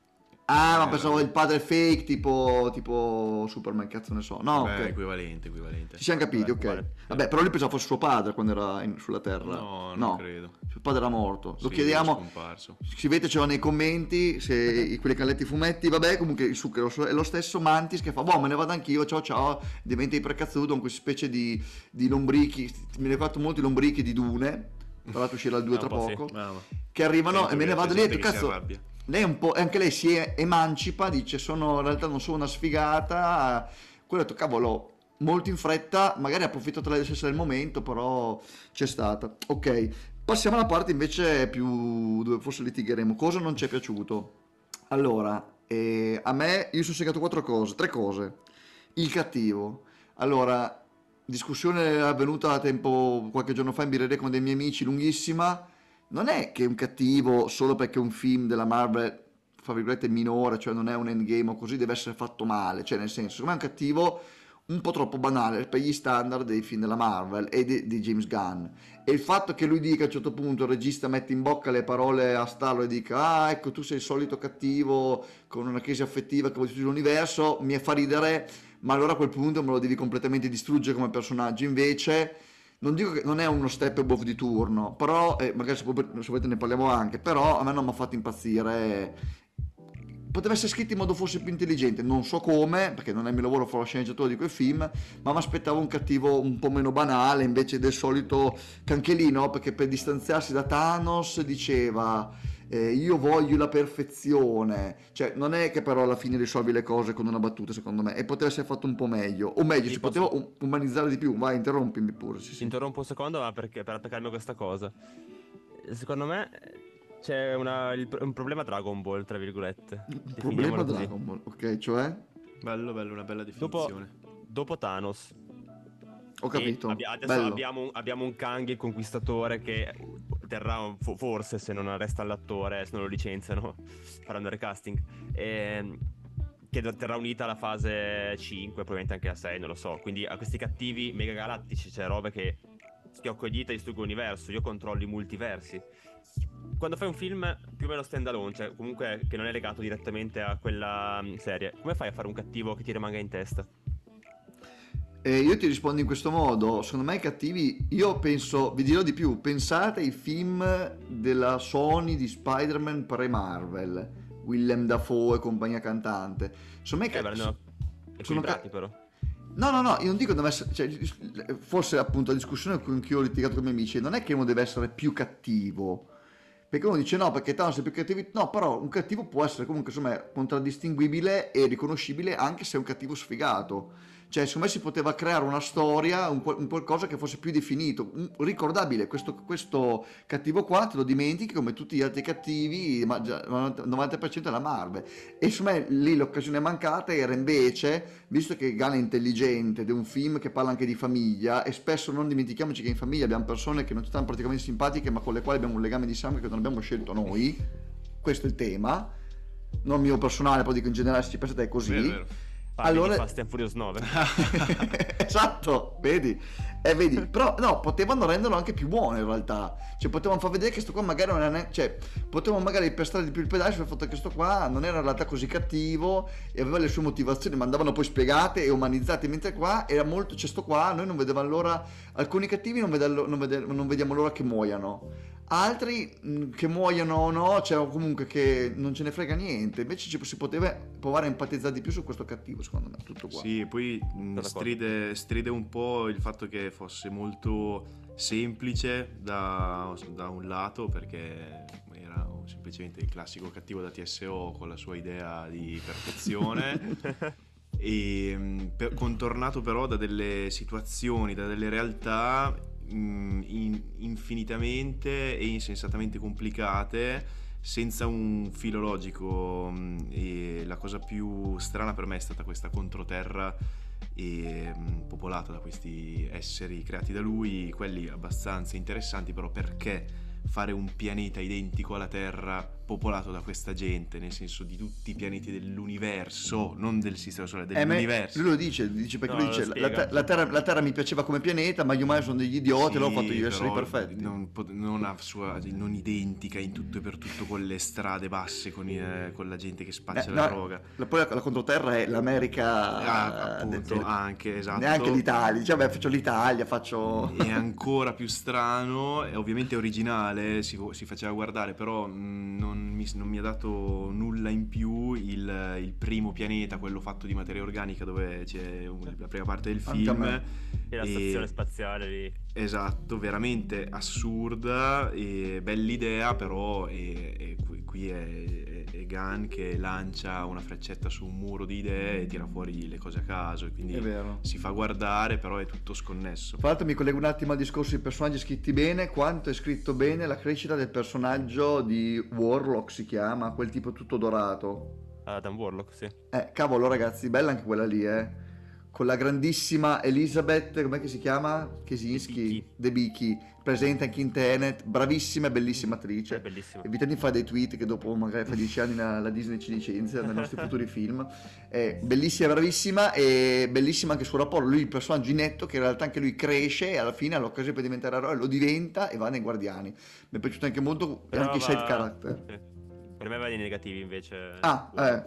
Ah, ma
Eh,
pensavo il padre fake, tipo, tipo Superman, cazzo ne so. No,
Beh,
ok.
equivalente, equivalente.
Ci siamo capiti,
Vabbè,
ok.
uguale.
Vabbè, però lui pensava fosse suo padre quando era in- sulla Terra.
No, non credo.
Suo padre era morto. Lo
Sì,
chiediamo... Scrivetecelo nei commenti se i- quelli che hanno letto i fumetti, vabbè, comunque il succo è lo stesso Mantis che fa, boh, me ne vado anch'io, ciao ciao, diventa ipercazzuto con questa specie di, di lombrichi, mi ricordo molto i lombrichi di Dune, tra l'altro uscirà il 2
Ah,
tra
un po' sì.
poco,
Mamma.
che arrivano
Sento
e me ne vado lì e cazzo,
arrabbia.
Lei un po', anche lei si emancipa, dice sono, in realtà non sono una sfigata, quello ha detto cavolo, molto in fretta, magari ha approfittato lei del del momento, però c'è stata. Ok, passiamo alla parte invece più dove forse litigheremo. Cosa non ci è piaciuto? Allora, eh, a me, io sono segato quattro cose, tre cose. Il cattivo. Allora, discussione avvenuta tempo, qualche giorno fa in birreria con dei miei amici, lunghissima. Non è che è un cattivo solo perché un film della Marvel, fra virgolette, minore, cioè non è un endgame o così, deve essere fatto male. Cioè, nel senso, secondo me è un cattivo un po' troppo banale per gli standard dei film della Marvel e di, di James Gunn. E il fatto che lui dica a un certo punto, il regista mette in bocca le parole a Starlo e dica ah ecco tu sei il solito cattivo con una crisi affettiva che vuoi distruggere l'universo, mi fa ridere, ma allora a quel punto me lo devi completamente distruggere come personaggio. Invece non dico che non è uno step above di turno, però eh, magari se, se volete ne parliamo anche, però a me non mi ha fatto impazzire. Poteva essere scritto in modo forse più intelligente, non so come, perché non è il mio lavoro fare lo sceneggiatore di quel film, ma mi aspettavo un cattivo un po' meno banale invece del solito che anche lì, no? Perché per distanziarsi da Thanos diceva eh, io voglio la perfezione, cioè non è che però alla fine risolvi le cose con una battuta secondo me, e poteva essere fatto un po' meglio, o meglio, si
posso-
poteva um- umanizzare di più, vai interrompimi pure, sì, sì.
interrompo un secondo ma perché, per attaccarmi a questa cosa. Secondo me c'è una- il- un problema Dragon Ball, tra virgolette.
Il problema. Dragon Ball, ok, cioè?
Bello, bello, una bella
Dopo,
definizione.
dopo Thanos,
Ho capito,
abbi- adesso abbiamo, un- abbiamo un Kang il conquistatore che terrà forse se non arresta l'attore, se non lo licenziano, faranno il recasting. ehm, che terrà unita la fase 5, probabilmente anche la 6, non lo so. Quindi a questi cattivi mega galattici c'è robe che schiocco le dita e distruggo l'universo. Io controllo i multiversi. Quando fai un film più o meno stand alone, cioè comunque che non è legato direttamente a quella mm, serie, come fai a fare un cattivo che ti rimanga in testa?
E io ti rispondo in questo modo, secondo me i cattivi, io penso, vi dirò di più, pensate ai film della Sony di Spider-Man pre-Marvel, Willem Dafoe e compagnia cantante. Secondo me i
Eh,
cattivi...
vanno equilibrati però.
No, no, no, io non dico deve essere, cioè, forse appunto la discussione con cui ho litigato con i miei amici, non è che uno deve essere più cattivo, perché uno dice no, perché Thanos è più cattivo, no, però un cattivo può essere comunque, insomma, contraddistinguibile e riconoscibile anche se è un cattivo sfigato. Cioè, secondo me si poteva creare una storia, un, un qualcosa che fosse più definito, un- ricordabile. Questo, questo cattivo qua te lo dimentichi come tutti gli altri cattivi, ma già il 90% è la Marvel. E secondo me lì l'occasione mancata era invece, visto che Gunn è intelligente ed è un film che parla anche di famiglia, e spesso non dimentichiamoci che in famiglia abbiamo persone che non ci stanno praticamente simpatiche, ma con le quali abbiamo un legame di sangue che non abbiamo scelto noi. Questo è il tema. Non mio personale, poi dico in generale, se ci pensate è così.
Vero.
Parli
Allora-
di Fast and Furious 9.
esatto, vedi? Eh, vedi, però no, potevano renderlo anche più buono in realtà. Cioè, potevano far vedere che sto qua magari non era neanche. Cioè, potevano magari pestare di più il pedale sul fatto che sto qua non era in realtà così cattivo e aveva le sue motivazioni, ma andavano poi spiegate e umanizzate. Mentre qua era molto. C'è sto qua, noi non vedevamo l'ora. Alcuni cattivi non, vede- non vede- non vediamo l'ora che muoiano. Altri mh, che muoiono o no, cioè o comunque che non ce ne frega niente. Invece ci, si poteva provare a empatizzare di più su questo cattivo, secondo me. Tutto qua.
Sì, poi mh,
d'accordo.
stride, stride un po' il fatto che fosse molto semplice da, da un lato perché era semplicemente il classico cattivo da TSO con la sua idea di perfezione e mh, per- contornato però da delle situazioni, da delle realtà mh, in- infinitamente e insensatamente complicate senza un filo logico mh, e la cosa più strana per me è stata questa controterra e, mh, popolata da questi esseri creati da lui, quelli abbastanza interessanti però perché fare un pianeta identico alla Terra popolato da questa gente, nel senso di tutti i pianeti dell'universo, non del sistema solare,
Eh,
dell'universo.
lui lo dice, dice perché
No,
lui
lo
dice la, te- la terra, la Terra mi piaceva come pianeta, ma gli umani sono degli idioti, l'ho
Sì,
fatto gli esseri perfetti.
Non, non sua- non identica in tutto e per tutto con le strade basse, con, i- eh, con la gente che spaccia
Eh,
la
no,
droga.
la- poi la, la controterra è l'America,
Ah,
eh,
appunto,
del-
anche, esatto.
neanche l'Italia, dice vabbè faccio l'Italia, faccio...
è ancora più strano, è ovviamente originale, si, si faceva guardare, però mh, non mi, non mi ha dato nulla in più il, il primo pianeta, quello fatto di materia organica dove c'è un- la prima parte del
Anche
film.
E la
E-
stazione spaziale lì.
Esatto, veramente assurda e bell'idea, però è- è qui, qui è, è, Gunn che lancia una freccetta su un muro di idee e tira fuori le cose a caso, e quindi si fa guardare, però è tutto sconnesso.
Tra l'altro mi collego un attimo al discorso dei personaggi scritti bene, quanto è scritto bene la crescita del personaggio di Warlock si chiama, quel tipo tutto dorato.
Adam Warlock, sì.
Eh, cavolo ragazzi, bella anche quella lì, eh. Con la grandissima Elizabeth, com'è che si chiama? Kesinski,
Debicki.
Debicki, presente anche in Tenet, bravissima e bellissima attrice.
È bellissimo.
Evitando di fare dei tweet che dopo magari fra dieci anni la, la Disney ci licenzia nei nostri futuri film. È bellissima, bravissima e bellissima anche il suo rapporto. Lui, il personaggio inetto, che in realtà anche lui cresce e alla fine ha l'occasione per diventare eroe, lo diventa e va nei Guardiani. Mi è piaciuto anche molto
Però
anche i
va-
side character.
Per me va nei negativi invece.
Ah, eh.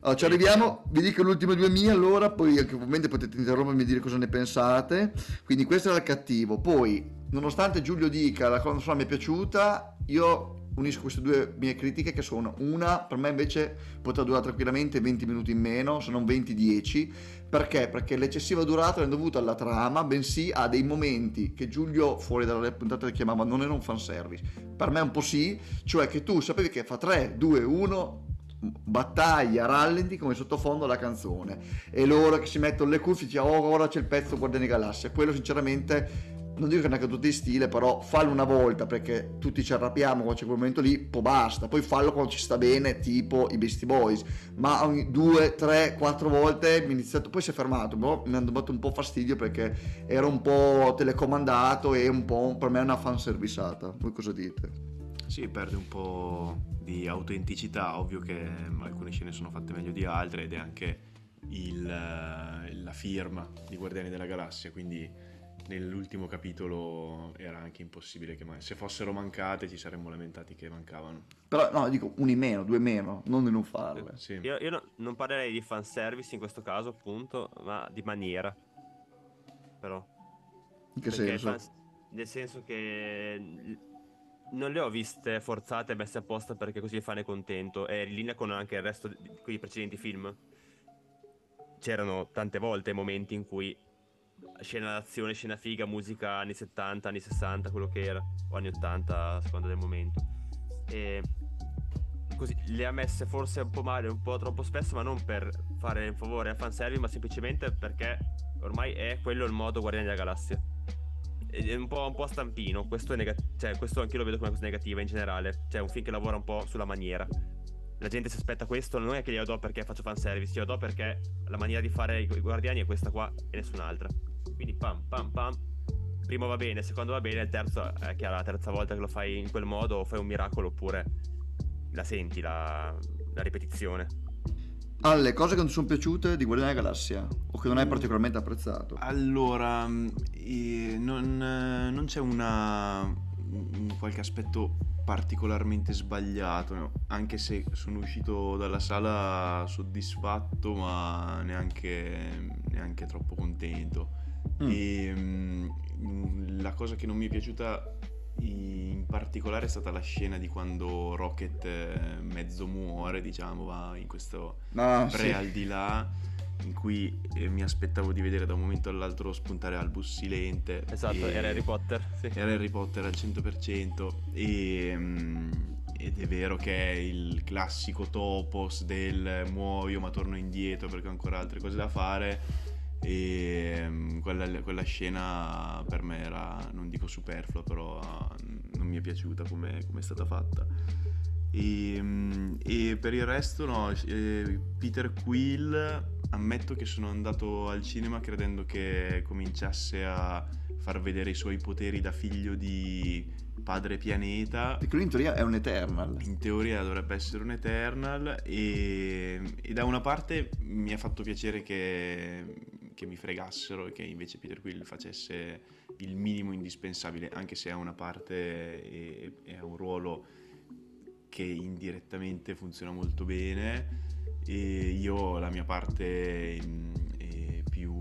Allora, ci arriviamo, vi dico due mie allora, poi ovviamente potete interrompermi e dire cosa ne pensate. Quindi questo era il cattivo. Poi, nonostante Giulio dica la colonna sonora mi è piaciuta, io unisco queste due mie critiche che sono una, per me invece potrà durare tranquillamente 20 minuti in meno, se non 20-10. Perché? Perché l'eccessiva durata non è dovuta alla trama, bensì a dei momenti che Giulio fuori dalle puntate chiamava non era un fanservice. Per me è un po' sì, cioè che tu sapevi che fa 3, 2, 1, battaglia, rallenti come sottofondo la canzone e loro che si mettono le cuffie dice oh ora c'è il pezzo Guardiani Galassia quello sinceramente non dico che è una caduta di stile però fallo una volta perché tutti ci arrabbiamo quando c'è quel momento lì poi basta. Poi fallo quando ci sta bene tipo i Beastie Boys. Ma ogni due, tre, quattro volte mi è iniziato poi si è fermato però mi hanno dato un po' fastidio perché era un po' telecomandato e un po' per me una fanservisata. Voi cosa dite?
Sì, perde un po' di autenticità, ovvio che alcune scene sono fatte meglio di altre ed è anche il, eh, la firma di Guardiani della Galassia, quindi nell'ultimo capitolo era anche impossibile che man- se fossero mancate ci saremmo lamentati che mancavano.
però no dico un in meno, due in meno non di non farle
Sì.
Io, io no- non parlerei di fanservice in questo caso, appunto, ma di maniera. Però.
in che
Perché
senso?
fans- nel senso che non le ho viste forzate e messe apposta perché così il fan è contento. È in linea con anche il resto di con i precedenti film. C'erano tante volte momenti in cui scena d'azione, scena figa, musica anni 70, anni 60, quello che era, o anni 80 a seconda del momento. E così le ha messe forse un po' male, un po' troppo spesso, ma non per fare un favore a fanservice, ma semplicemente perché ormai è quello il modo Guardiani della Galassia. È un po', un po' stampino, questo, è nega- cioè, questo anche lo vedo come una cosa negativa in generale. Cioè, un film che lavora un po' sulla maniera. La gente si aspetta questo, non è che glielo do perché faccio fanservice, glielo do perché la maniera di fare i Guardiani è questa qua e nessun'altra. Quindi pam pam pam. Primo va bene, secondo va bene, il terzo è chiaro, la terza volta che lo fai in quel modo fai un miracolo oppure la senti la, la ripetizione.
Alle cose che non ti sono piaciute di Guardiani della Galassia o che non hai particolarmente apprezzato.
Allora, eh, non, eh, non c'è una, un qualche aspetto particolarmente sbagliato, no? anche se sono uscito dalla sala soddisfatto, ma neanche, neanche troppo contento.
Mm.
E mh, la cosa che non mi è piaciuta in particolare è stata la scena di quando Rocket eh, mezzo muore, diciamo, va in questo
Ah, sì.
pre-aldilà in cui eh, mi aspettavo di vedere da un momento all'altro spuntare Albus Silente.
Esatto,
e-
era Harry Potter. Sì.
Era Harry Potter al 100% e, mm, ed è vero che è il classico topos del muoio ma torno indietro perché ho ancora altre cose da fare e mm, quella, quella scena per me era, non dico superflua, però mm, non mi è piaciuta come è stata fatta. E, mm, e per il resto no, eh, Peter Quill ammetto che sono andato al cinema credendo che cominciasse a far vedere i suoi poteri da figlio di padre pianeta.
Perché lui in teoria è un Eternal.
In teoria dovrebbe essere un Eternal e, e da una parte mi ha fatto piacere che, che mi fregassero e che invece Peter Quill facesse il minimo indispensabile, anche se ha una parte e, e ha un ruolo che indirettamente funziona molto bene. E io la mia parte mm, eh, più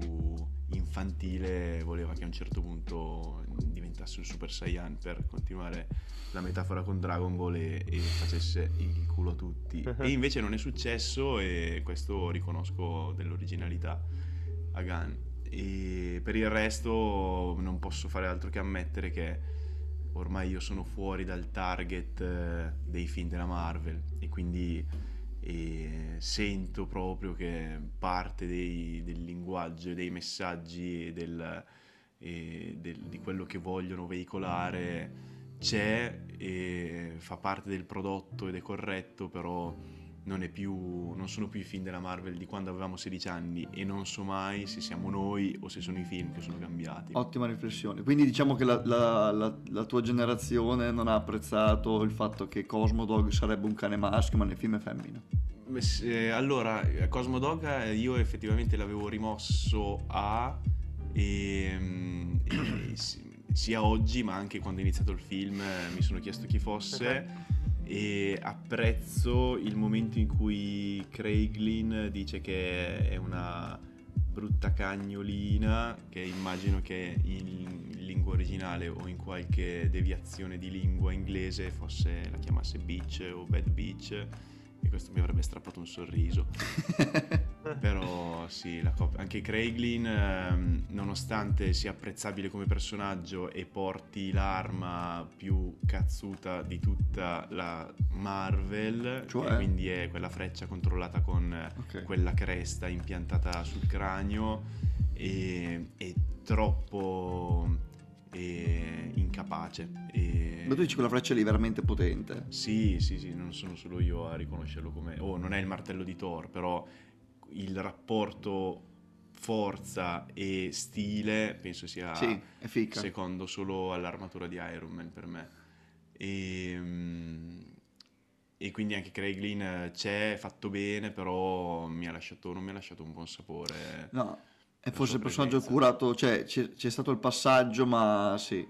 infantile voleva che a un certo punto diventasse un Super Saiyan per continuare la metafora con Dragon Ball e, e facesse il culo a tutti. E invece non è successo e questo riconosco dell'originalità a Gunn e per il resto non posso fare altro che ammettere che ormai io sono fuori dal target eh, dei film della Marvel. E quindi eh, sento proprio che parte dei- del linguaggio e dei messaggi e del- e del- di quello che vogliono veicolare c'è e fa parte del prodotto ed è corretto, però non, è più, non sono più i film della Marvel di quando avevamo 16 anni e non so mai se siamo noi o se sono i film che sono cambiati.
Ottima riflessione. Quindi diciamo che la, la- la- la tua generazione non ha apprezzato il fatto che Cosmodog sarebbe un cane maschio, ma nel film è femmina.
Se- allora, Cosmo Dog eh, io effettivamente l'avevo rimosso a ehm, e si- sia oggi ma anche quando è iniziato il film eh, mi sono chiesto chi fosse e apprezzo il momento in cui Craiglin dice che è una brutta cagnolina che immagino che in lingua originale o in qualche deviazione di lingua inglese fosse la chiamasse bitch o bad bitch e questo mi avrebbe strappato un sorriso. Però sì, la coppia- anche Craiglin, ehm, nonostante sia apprezzabile come personaggio e porti l'arma più cazzuta di tutta la Marvel,
Cioè?
quindi è quella freccia controllata con eh,
Ok.
quella cresta impiantata sul cranio, e- è troppo eh, incapace. E-
Ma tu dici quella freccia lì è veramente potente.
sì, sì, sì, non sono solo io a riconoscerlo come... Oh, non è il martello di Thor, però il rapporto forza e stile penso sia
Sì,
secondo solo all'armatura di Iron Man per me. E, mm, e quindi anche Craiglin c'è, fatto bene, però mi ha lasciato, non mi ha lasciato un buon sapore.
No,
La
forse il personaggio curato, cioè c'è, c'è stato il passaggio, ma sì.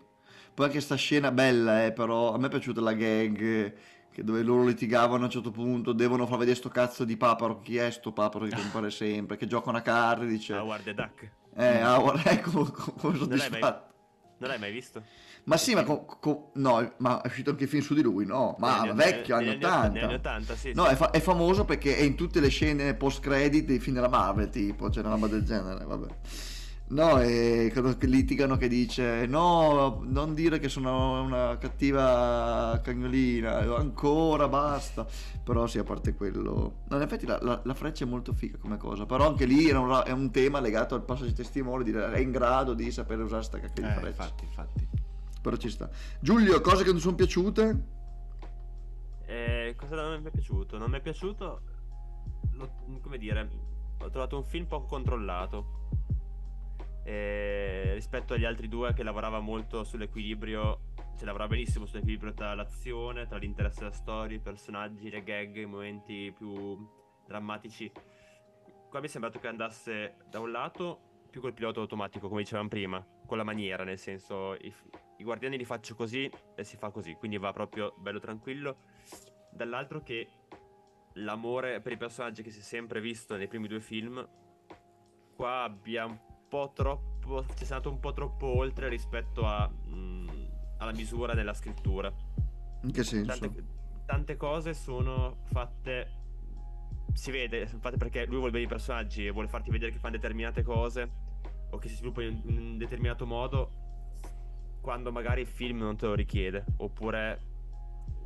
Poi anche sta scena bella, eh, però a me è piaciuta la gag che dove loro litigavano a un certo punto, devono far vedere sto cazzo di paparo, chi è sto paparo che compare sempre, che giocano a carte, dice...
Howard the Duck.
Eh, Howard, ecco come
mai,
soddisfatto.
Non l'hai mai visto?
Ma sì, ma, co- co- no, ma è uscito anche il film su di lui, no? Ma
anni-
vecchio, anni
negli
80.
Negli anni 80, sì.
No,
sì.
è, fa- è famoso perché è in tutte le scene post-credit dei film della Marvel, tipo, c'è una roba del genere, vabbè. No, e quando litigano che dice no, non dire che sono una cattiva cagnolina, ancora basta. Però sì, a parte quello... No, in effetti la, la- la freccia è molto figa come cosa, però anche lì era un, è un tema legato al passaggio di testimone, di dire è in grado di sapere usare sta cacchio di
Eh,
freccia.
infatti, infatti.
Però ci sta. Giulio, cose che non sono piaciute?
Eh, cosa non mi è piaciuto? Non mi è piaciuto, lo- come dire, ho trovato un film poco controllato. Eh, rispetto agli altri due che lavorava molto sull'equilibrio, cioè lavorava benissimo sull'equilibrio tra l'azione, tra l'interesse della storia, i personaggi, le gag, i momenti più drammatici. Qua mi è sembrato che andasse da un lato più col pilota automatico, come dicevamo prima, con la maniera, nel senso i, i guardiani li faccio così e si fa così, quindi va proprio bello tranquillo. Dall'altro che l'amore per i personaggi che si è sempre visto nei primi due film, qua abbia un po' troppo, ci è stato un po' troppo oltre rispetto a, mm, alla misura nella scrittura.
In che senso?
Tante, tante cose sono fatte. Si vede, fatte perché lui vuole bene i personaggi e vuole farti vedere che fanno determinate cose o che si sviluppano in in un determinato modo quando magari il film non te lo richiede. Oppure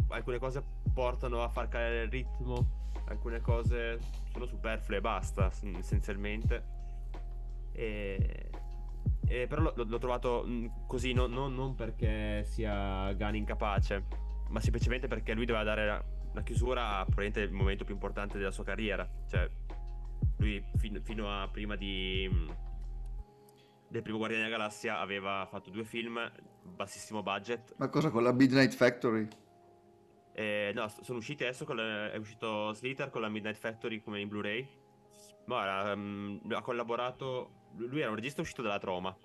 alcune cose portano a far calare il ritmo, alcune cose sono superflue e basta, essenzialmente. E, e però l'ho, l'ho trovato mh, così, no- no- non perché sia Gunn incapace, ma semplicemente perché lui doveva dare la, la chiusura a probabilmente il momento più importante della sua carriera. Cioè, lui fin- fino a prima di... mh, del primo Guardiani della Galassia aveva fatto due film, bassissimo budget.
Ma cosa con la Midnight Factory?
Eh, no, sono usciti adesso, la- è uscito Slither con la Midnight Factory come in Blu-ray. Ma mm, ha collaborato. Lui era un regista uscito dalla Troma.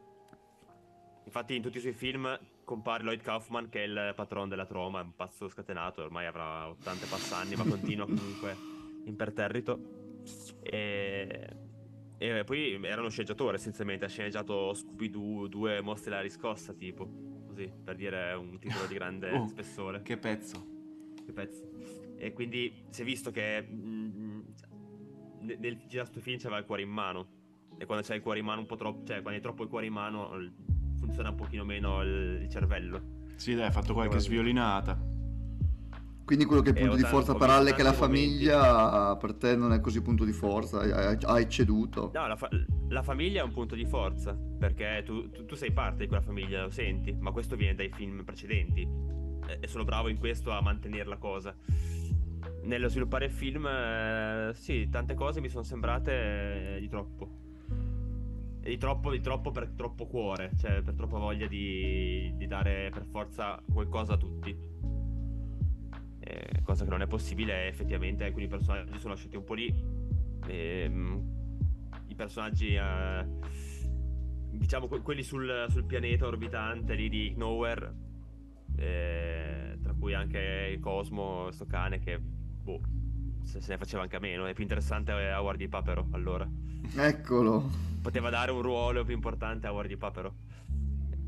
Infatti, in tutti i suoi film compare Lloyd Kaufman, che è il patron della Troma, è un pazzo scatenato, ormai avrà 80 passanni, ma continua comunque imperterrito. E, e poi era uno sceneggiatore, essenzialmente, ha sceneggiato Scooby-Doo, due mostri alla riscossa, tipo, così, per dire un titolo di grande
Oh,
spessore.
Che pezzo.
Che pezzo. E quindi si è visto che mm, nel, nel girare sto film c'aveva il cuore in mano. E quando c'hai il cuore in mano un po' troppo, cioè quando hai troppo il cuore in mano funziona un pochino meno il, il cervello.
Sì, dai, ha fatto qualche sviolinata.
Quindi quello che è il
Eh,
punto
ho
di forza per Ale che la
tanti momenti.
famiglia per te non è così punto di forza, hai, hai ceduto.
No, la, fa- la famiglia è un punto di forza. Perché tu, tu- tu sei parte di quella famiglia, lo senti. Ma questo viene dai film precedenti. E e sono bravo in questo a mantenere la cosa. Nello sviluppare il film, eh, sì, tante cose mi sono sembrate eh, di troppo. E di troppo, di troppo per troppo cuore, cioè per troppa voglia di, di dare per forza qualcosa a tutti. Eh, cosa che non è possibile, effettivamente alcuni personaggi sono lasciati un po' lì. Ehm, I personaggi, eh, diciamo que- quelli sul, sul pianeta orbitante lì di Nowhere, eh, tra cui anche Cosmo, sto cane che, boh, se, se ne faceva anche a meno. È più interessante a Howard di Papero, allora.
Eccolo.
Poteva dare un ruolo più importante a Howard di Papero.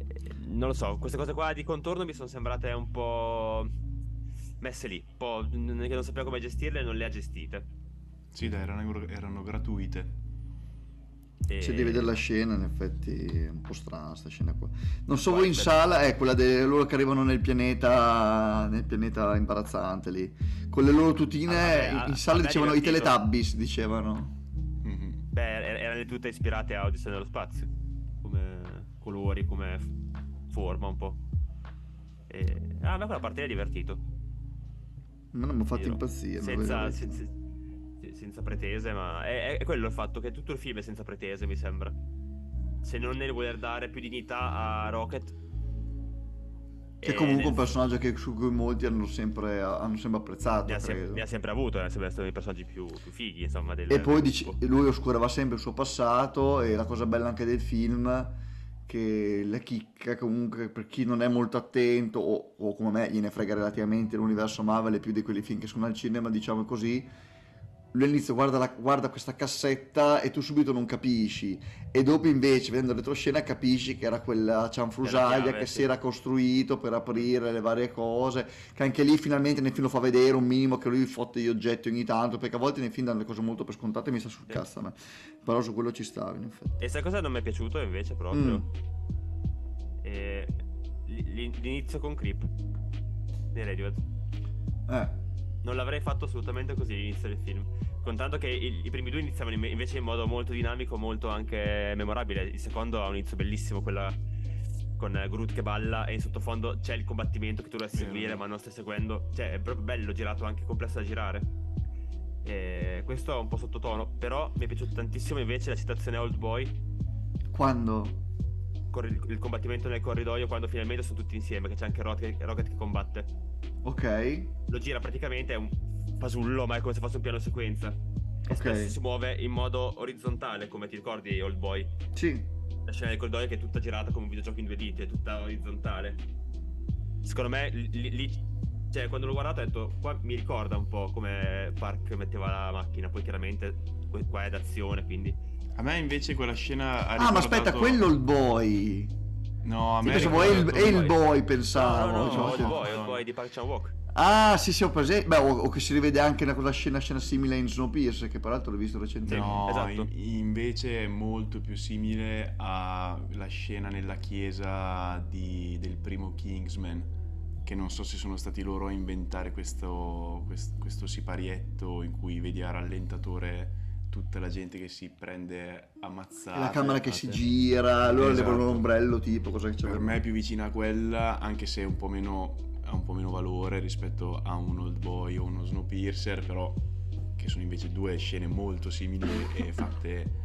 Eh, Non lo so, queste cose qua di contorno mi sono sembrate un po' messe lì, un po' che non sapeva come gestirle e non le ha gestite.
Sì, dai, erano, erano gratuite.
E-
Se devi vedere la scena, in effetti è un po' strana sta scena qua. Non so
Poi
voi in sala, è quella di loro che arrivano nel pianeta, nel pianeta imbarazzante lì. Con le loro tutine,
Ah, vabbè,
in-
a-
sala
a
dicevano i. Teletubbies, dicevano.
Mhm.
Beh, er- erano tutte ispirate a Odyssey nello spazio. Come colori, come forma un po'. E... Ah, a me quella parte è divertito.
Ma non mi ha fatto impazzire.
Senza, senza pretese, ma è, è quello il fatto che tutto il film è senza pretese, mi sembra. Se non nel voler dare più dignità a Rocket.
Che
e
comunque è
nel-
un personaggio che, su cui molti hanno sempre, hanno sempre apprezzato.
ne ha, sem- ne ha sempre avuto, è sempre stato uno dei personaggi più, più fighi, insomma. Del,
E poi
gruppo.
lui oscurava sempre il suo passato e la cosa bella anche del film che la chicca comunque per chi non è molto attento o, o come me gliene frega relativamente l'universo Marvel e più di quelli film che sono al cinema diciamo così lui all'inizio guarda, la- guarda questa cassetta e tu subito non capisci e dopo invece vedendo la retroscena capisci che era quella cianfrusaglia
chiave,
che
sì.
si era costruito per aprire le varie cose che anche lì finalmente nel film lo fa vedere un minimo che lui fotte gli oggetti ogni tanto perché a volte nei film danno le cose molto per scontate e mi sta sul
Sì.
cazzo a me però su quello ci stava in effetti
E sai cosa non mi è piaciuto invece proprio?
Mm.
Eh, l'inizio con Creep di Radiohead.
eh
Non l'avrei fatto assolutamente così l'inizio del film. Contanto che i, i primi due iniziavano in- invece in modo molto dinamico, molto anche memorabile. Il secondo ha un inizio bellissimo, quella con Groot che balla e in sottofondo c'è il combattimento che tu dovresti seguire ma non stai seguendo. Cioè è proprio bello, girato anche complesso da girare. E questo è un po' sottotono, però mi è piaciuta tantissimo invece la citazione Old Boy
quando
il, il combattimento nel corridoio quando finalmente sono tutti insieme, che c'è anche Rocket, Rocket che combatte.
ok
Lo gira praticamente, è un fasullo, ma è come se fosse un piano sequenza. E
Ok.
spesso si muove in modo orizzontale, come ti ricordi Old Boy.
sì
La scena del corridoio che è tutta girata come un videogioco in due diti, è tutta orizzontale. Secondo me, lì, lì- cioè, quando l'ho guardato ho detto, qua mi ricorda un po' come Park metteva la macchina, poi chiaramente qua è d'azione, quindi...
A me invece quella scena ha
ah ma aspetta
ricordato-
quello il boy
No, a me
pensavo è il,
ricordato-
è il
Boy.
boy
No,
pensavo
no, no,
diciamo,
Old
sì.
Boy, Old Boy di Park Chan Walk.
Ah, sì, sì, ho presente. Beh, o, o che si rivede anche una quella scena, scena simile in Snowpiercer, che peraltro l'ho visto recentemente.
No,
esatto.
in- invece è molto più simile alla scena nella chiesa di- del primo Kingsman, che non so se sono stati loro a inventare questo, quest- questo siparietto in cui vedi a rallentatore tutta la gente che si prende ammazzata.
La camera che si gira, allora
Esatto.
levano un ombrello tipo, cosa che c'è
Per me è più vicina a quella, anche se un po' meno, ha un po' meno valore rispetto a un Old Boy o uno Snowpiercer, però che sono invece due scene molto simili e fatte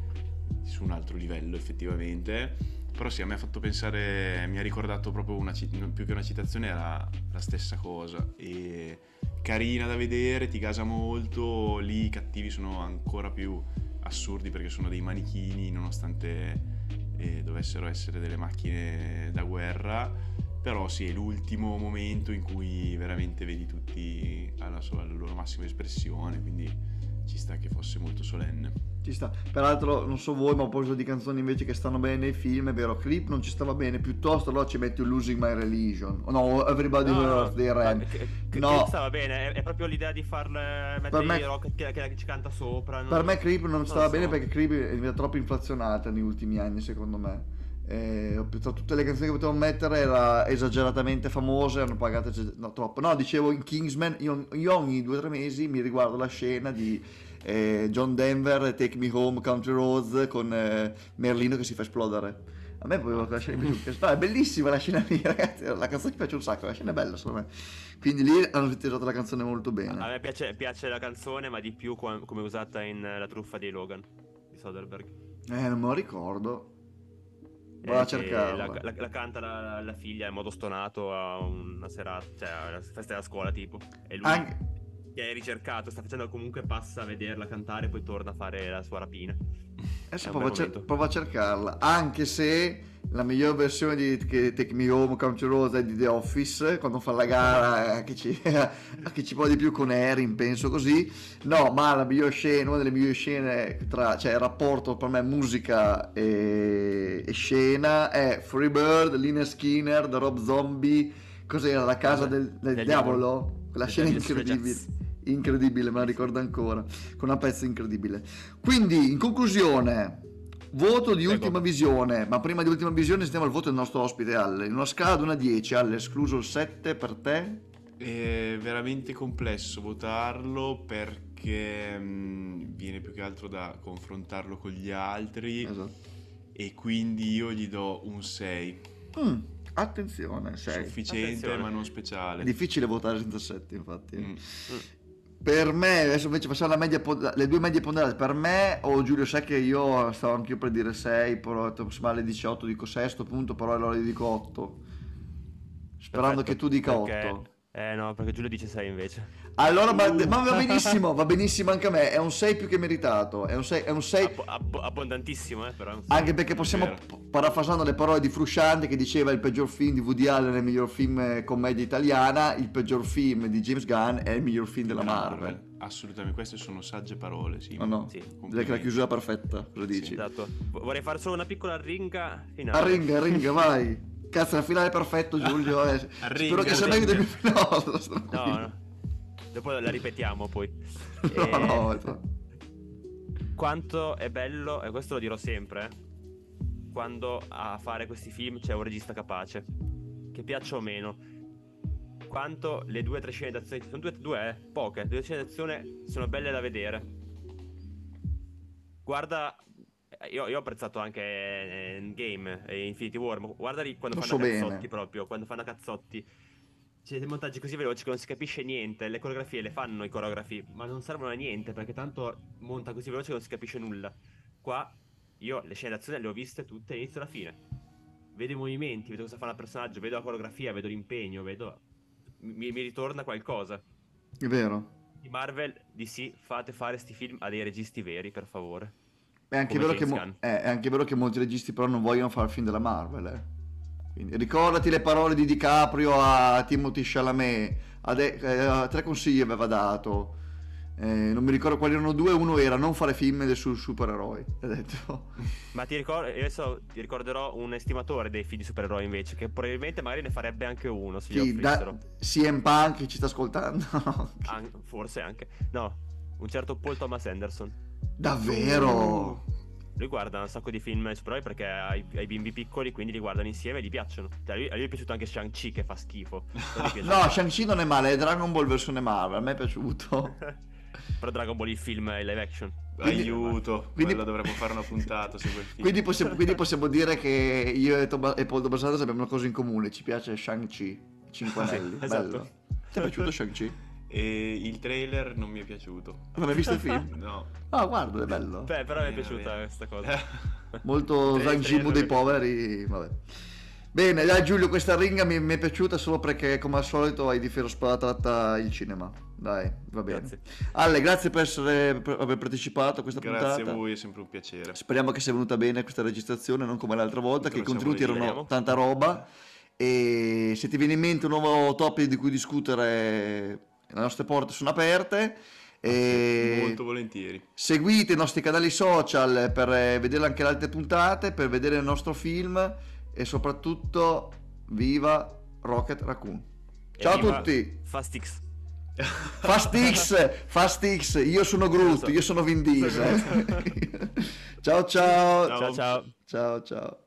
su un altro livello effettivamente. Però sì, a me ha fatto pensare, mi ha ricordato proprio una, più che una citazione, era la stessa cosa. E carina da vedere, ti gasa molto, lì i cattivi sono ancora più assurdi perché sono dei manichini nonostante eh, dovessero essere delle macchine da guerra. Però sì, è l'ultimo momento in cui veramente vedi tutti alla, alla loro massima espressione, quindi ci sta che fosse molto solenne.
Ci sta. Peraltro, non so voi, ma ho proposito di canzoni invece che stanno bene nei film, è vero, Clip non ci stava bene, piuttosto allora ci metti Losing My Religion. O no, Everybody
No, no,
Earth dei Ram. No.
che stava bene, è, è proprio l'idea di farle mettere
me-
i rocket che, che ci canta sopra. non-
Per me Creep non stava
so.
bene perché Creep è diventata troppo inflazionata negli ultimi anni, secondo me. Eh, tra tutte le canzoni che potevano mettere era esageratamente famose, hanno pagato no, troppo. No, dicevo in Kingsman, io, io ogni due o tre mesi mi riguardo la scena di eh, John Denver, Take Me Home, Country Roads con eh, Merlino che si fa esplodere. A me poi quella scena mi piace. No, è bellissima la scena lì, ragazzi. La canzone mi piace un sacco, la scena è bella, secondo me. Quindi lì hanno utilizzato la canzone molto bene.
A me piace, piace la canzone, ma di più come è usata in eh, La truffa di Logan di Soderbergh.
Eh, non me lo ricordo. Vado a
Eh, che
cercarla.
La, la- la canta la, la figlia in modo stonato a una serata, cioè a una festa della scuola tipo. E lui
Anche,
che è ricercato, sta facendo comunque passa a vederla cantare e poi torna a fare la sua rapina.
Adesso provo a, cer- provo a cercarla. Anche se la miglior versione di che Take Me Home Country Road è di The Office, quando fa la gara a chi ci, a chi ci può di più con Erin, penso così. No, ma la miglior scena, una delle migliori scene tra, cioè il rapporto per me musica e, e scena è Free Bird, Lina Skinner, The Rob Zombie, cos'era la casa del, del
Del
diavolo?
diavolo.
Quella scena incredibile. Incredibile, me la ricordo ancora, con una pezza incredibile. Quindi, in conclusione, voto di
Prego.
ultima visione, ma prima di ultima visione stiamo al voto del nostro ospite Alle. In una scala da 1 a 10, Alle, escluso il 7 per te?
È veramente complesso votarlo perché mh, viene più che altro da confrontarlo con gli altri
Esatto.
e quindi io gli do un 6.
Mm, attenzione, 6.
Sufficiente
Attenzione.
ma non speciale.
Difficile votare senza 7, infatti.
Mm.
Per me, adesso invece facciamo la media le due medie ponderate. Per me, o Giulio, sai che io stavo anch'io per dire 6, però se male 18 dico 6 a sto punto, però allora gli dico 8. Sperando
Perfetto,
che tu dica
perché
8.
Eh no, perché Giulio dice 6 invece.
Allora, ma,
Uh.
ma va benissimo, va benissimo anche a me. È un 6 più che meritato. È un 6, è un 6
Abbo- abbo- abbondantissimo, eh, però.
anche perché possiamo, p- parafrasando le parole di Frusciante che diceva il peggior film di Woody Allen è il miglior film eh, commedia italiana, il peggior film di James Gunn è il miglior film della Marvel.
Assolutamente, queste sono sagge parole, sì.
O no?
Sì.
Direi che la chiusura è perfetta, cosa dici?
Esatto. V- Vorrei fare solo una piccola ringa finale.
Arringa, arringa, vai. Cazzo, la finale è perfetto, Giulio. eh. Spero che sia meglio del mio no,
No, no. Dopo la ripetiamo poi.
no,
Eh,
no, no.
Quanto è bello, e questo lo dirò sempre, eh, quando a fare questi film c'è un regista capace, che piaccia o meno. Quanto le due o tre scene d'azione, sono due, due eh, poche, le due scene d'azione sono belle da vedere. Guarda, eh, io, io ho apprezzato anche eh, Endgame e Infinity War, guarda lì quando
Lo
fanno
so bene.
cazzotti proprio, quando fanno cazzotti. C'è dei montaggi così veloci che non si capisce niente, le coreografie le fanno i coreografi, ma non servono a niente perché tanto monta così veloce che non si capisce nulla. Qua io le scene d'azione le ho viste tutte all'inizio alla fine. Vedo i movimenti, vedo cosa fa il personaggio, vedo la coreografia, vedo l'impegno, vedo... Mi, mi ritorna qualcosa.
È vero.
Di Marvel, di sì, fate fare sti film a dei registi veri, per favore.
È anche, vero che, mo- eh, è anche vero che molti registi però non vogliono fare il film della Marvel. eh. Quindi, ricordati le parole di DiCaprio a Timothy Chalamet. Ade- eh, tre consigli aveva dato. Eh, non mi ricordo quali erano due. Uno era non fare film sul supereroi.
Ma ti ricordo, adesso ti ricorderò un estimatore dei film di supereroi invece, che probabilmente magari ne farebbe anche uno se
Chi, da-. CM Punk ci sta ascoltando?
An- forse anche. No, un certo Paul Thomas Anderson.
Davvero?
Lui guarda un sacco di film supereroi perché ha i, bimbi piccoli, quindi li guardano insieme e gli piacciono. Cioè, a, lui, a lui è piaciuto anche Shang-Chi che fa schifo.
No, Shang-Chi non è male, è Dragon Ball versione Marvel. A me è piaciuto.
Però Dragon Ball il film è live action.
Quindi-
Aiuto,
quindi-
quello dovremmo fare una puntata su quel film.
Quindi possiamo, quindi possiamo dire che io e, Toba- e Paul Dobasadas abbiamo una cosa in comune, ci piace Shang-Chi, Cinque
Sì,
Anelli,
esatto.
bello. Ti è piaciuto Shang-Chi?
E il trailer non mi è piaciuto.
Non hai visto il film?
No.
Ah, guarda, è bello.
Beh, però mi è piaciuta
bene.
questa cosa.
Molto
trailer
Jimu dei poveri, vabbè. Bene, dai Giulio, questa ringa mi, mi è piaciuta solo perché come al solito hai di ferro spalatratta il cinema. Dai, va bene.
Grazie.
Ale, grazie per, essere, per aver partecipato a questa
Grazie
puntata.
a voi, è sempre un piacere.
Speriamo che sia venuta bene questa registrazione, non come l'altra volta, che i contenuti erano tanta roba. E se ti viene in mente un nuovo topic di cui discutere, le nostre porte sono aperte. E
Molto volentieri.
seguite i nostri canali social per eh, vedere anche le altre puntate, per vedere il nostro film e soprattutto viva Rocket Raccoon. Ciao a tutti!
Fast X.
Fast X, Fast X, io sono Groot, io sono Vin Diesel. ciao ciao.
Ciao ciao.
Ciao ciao.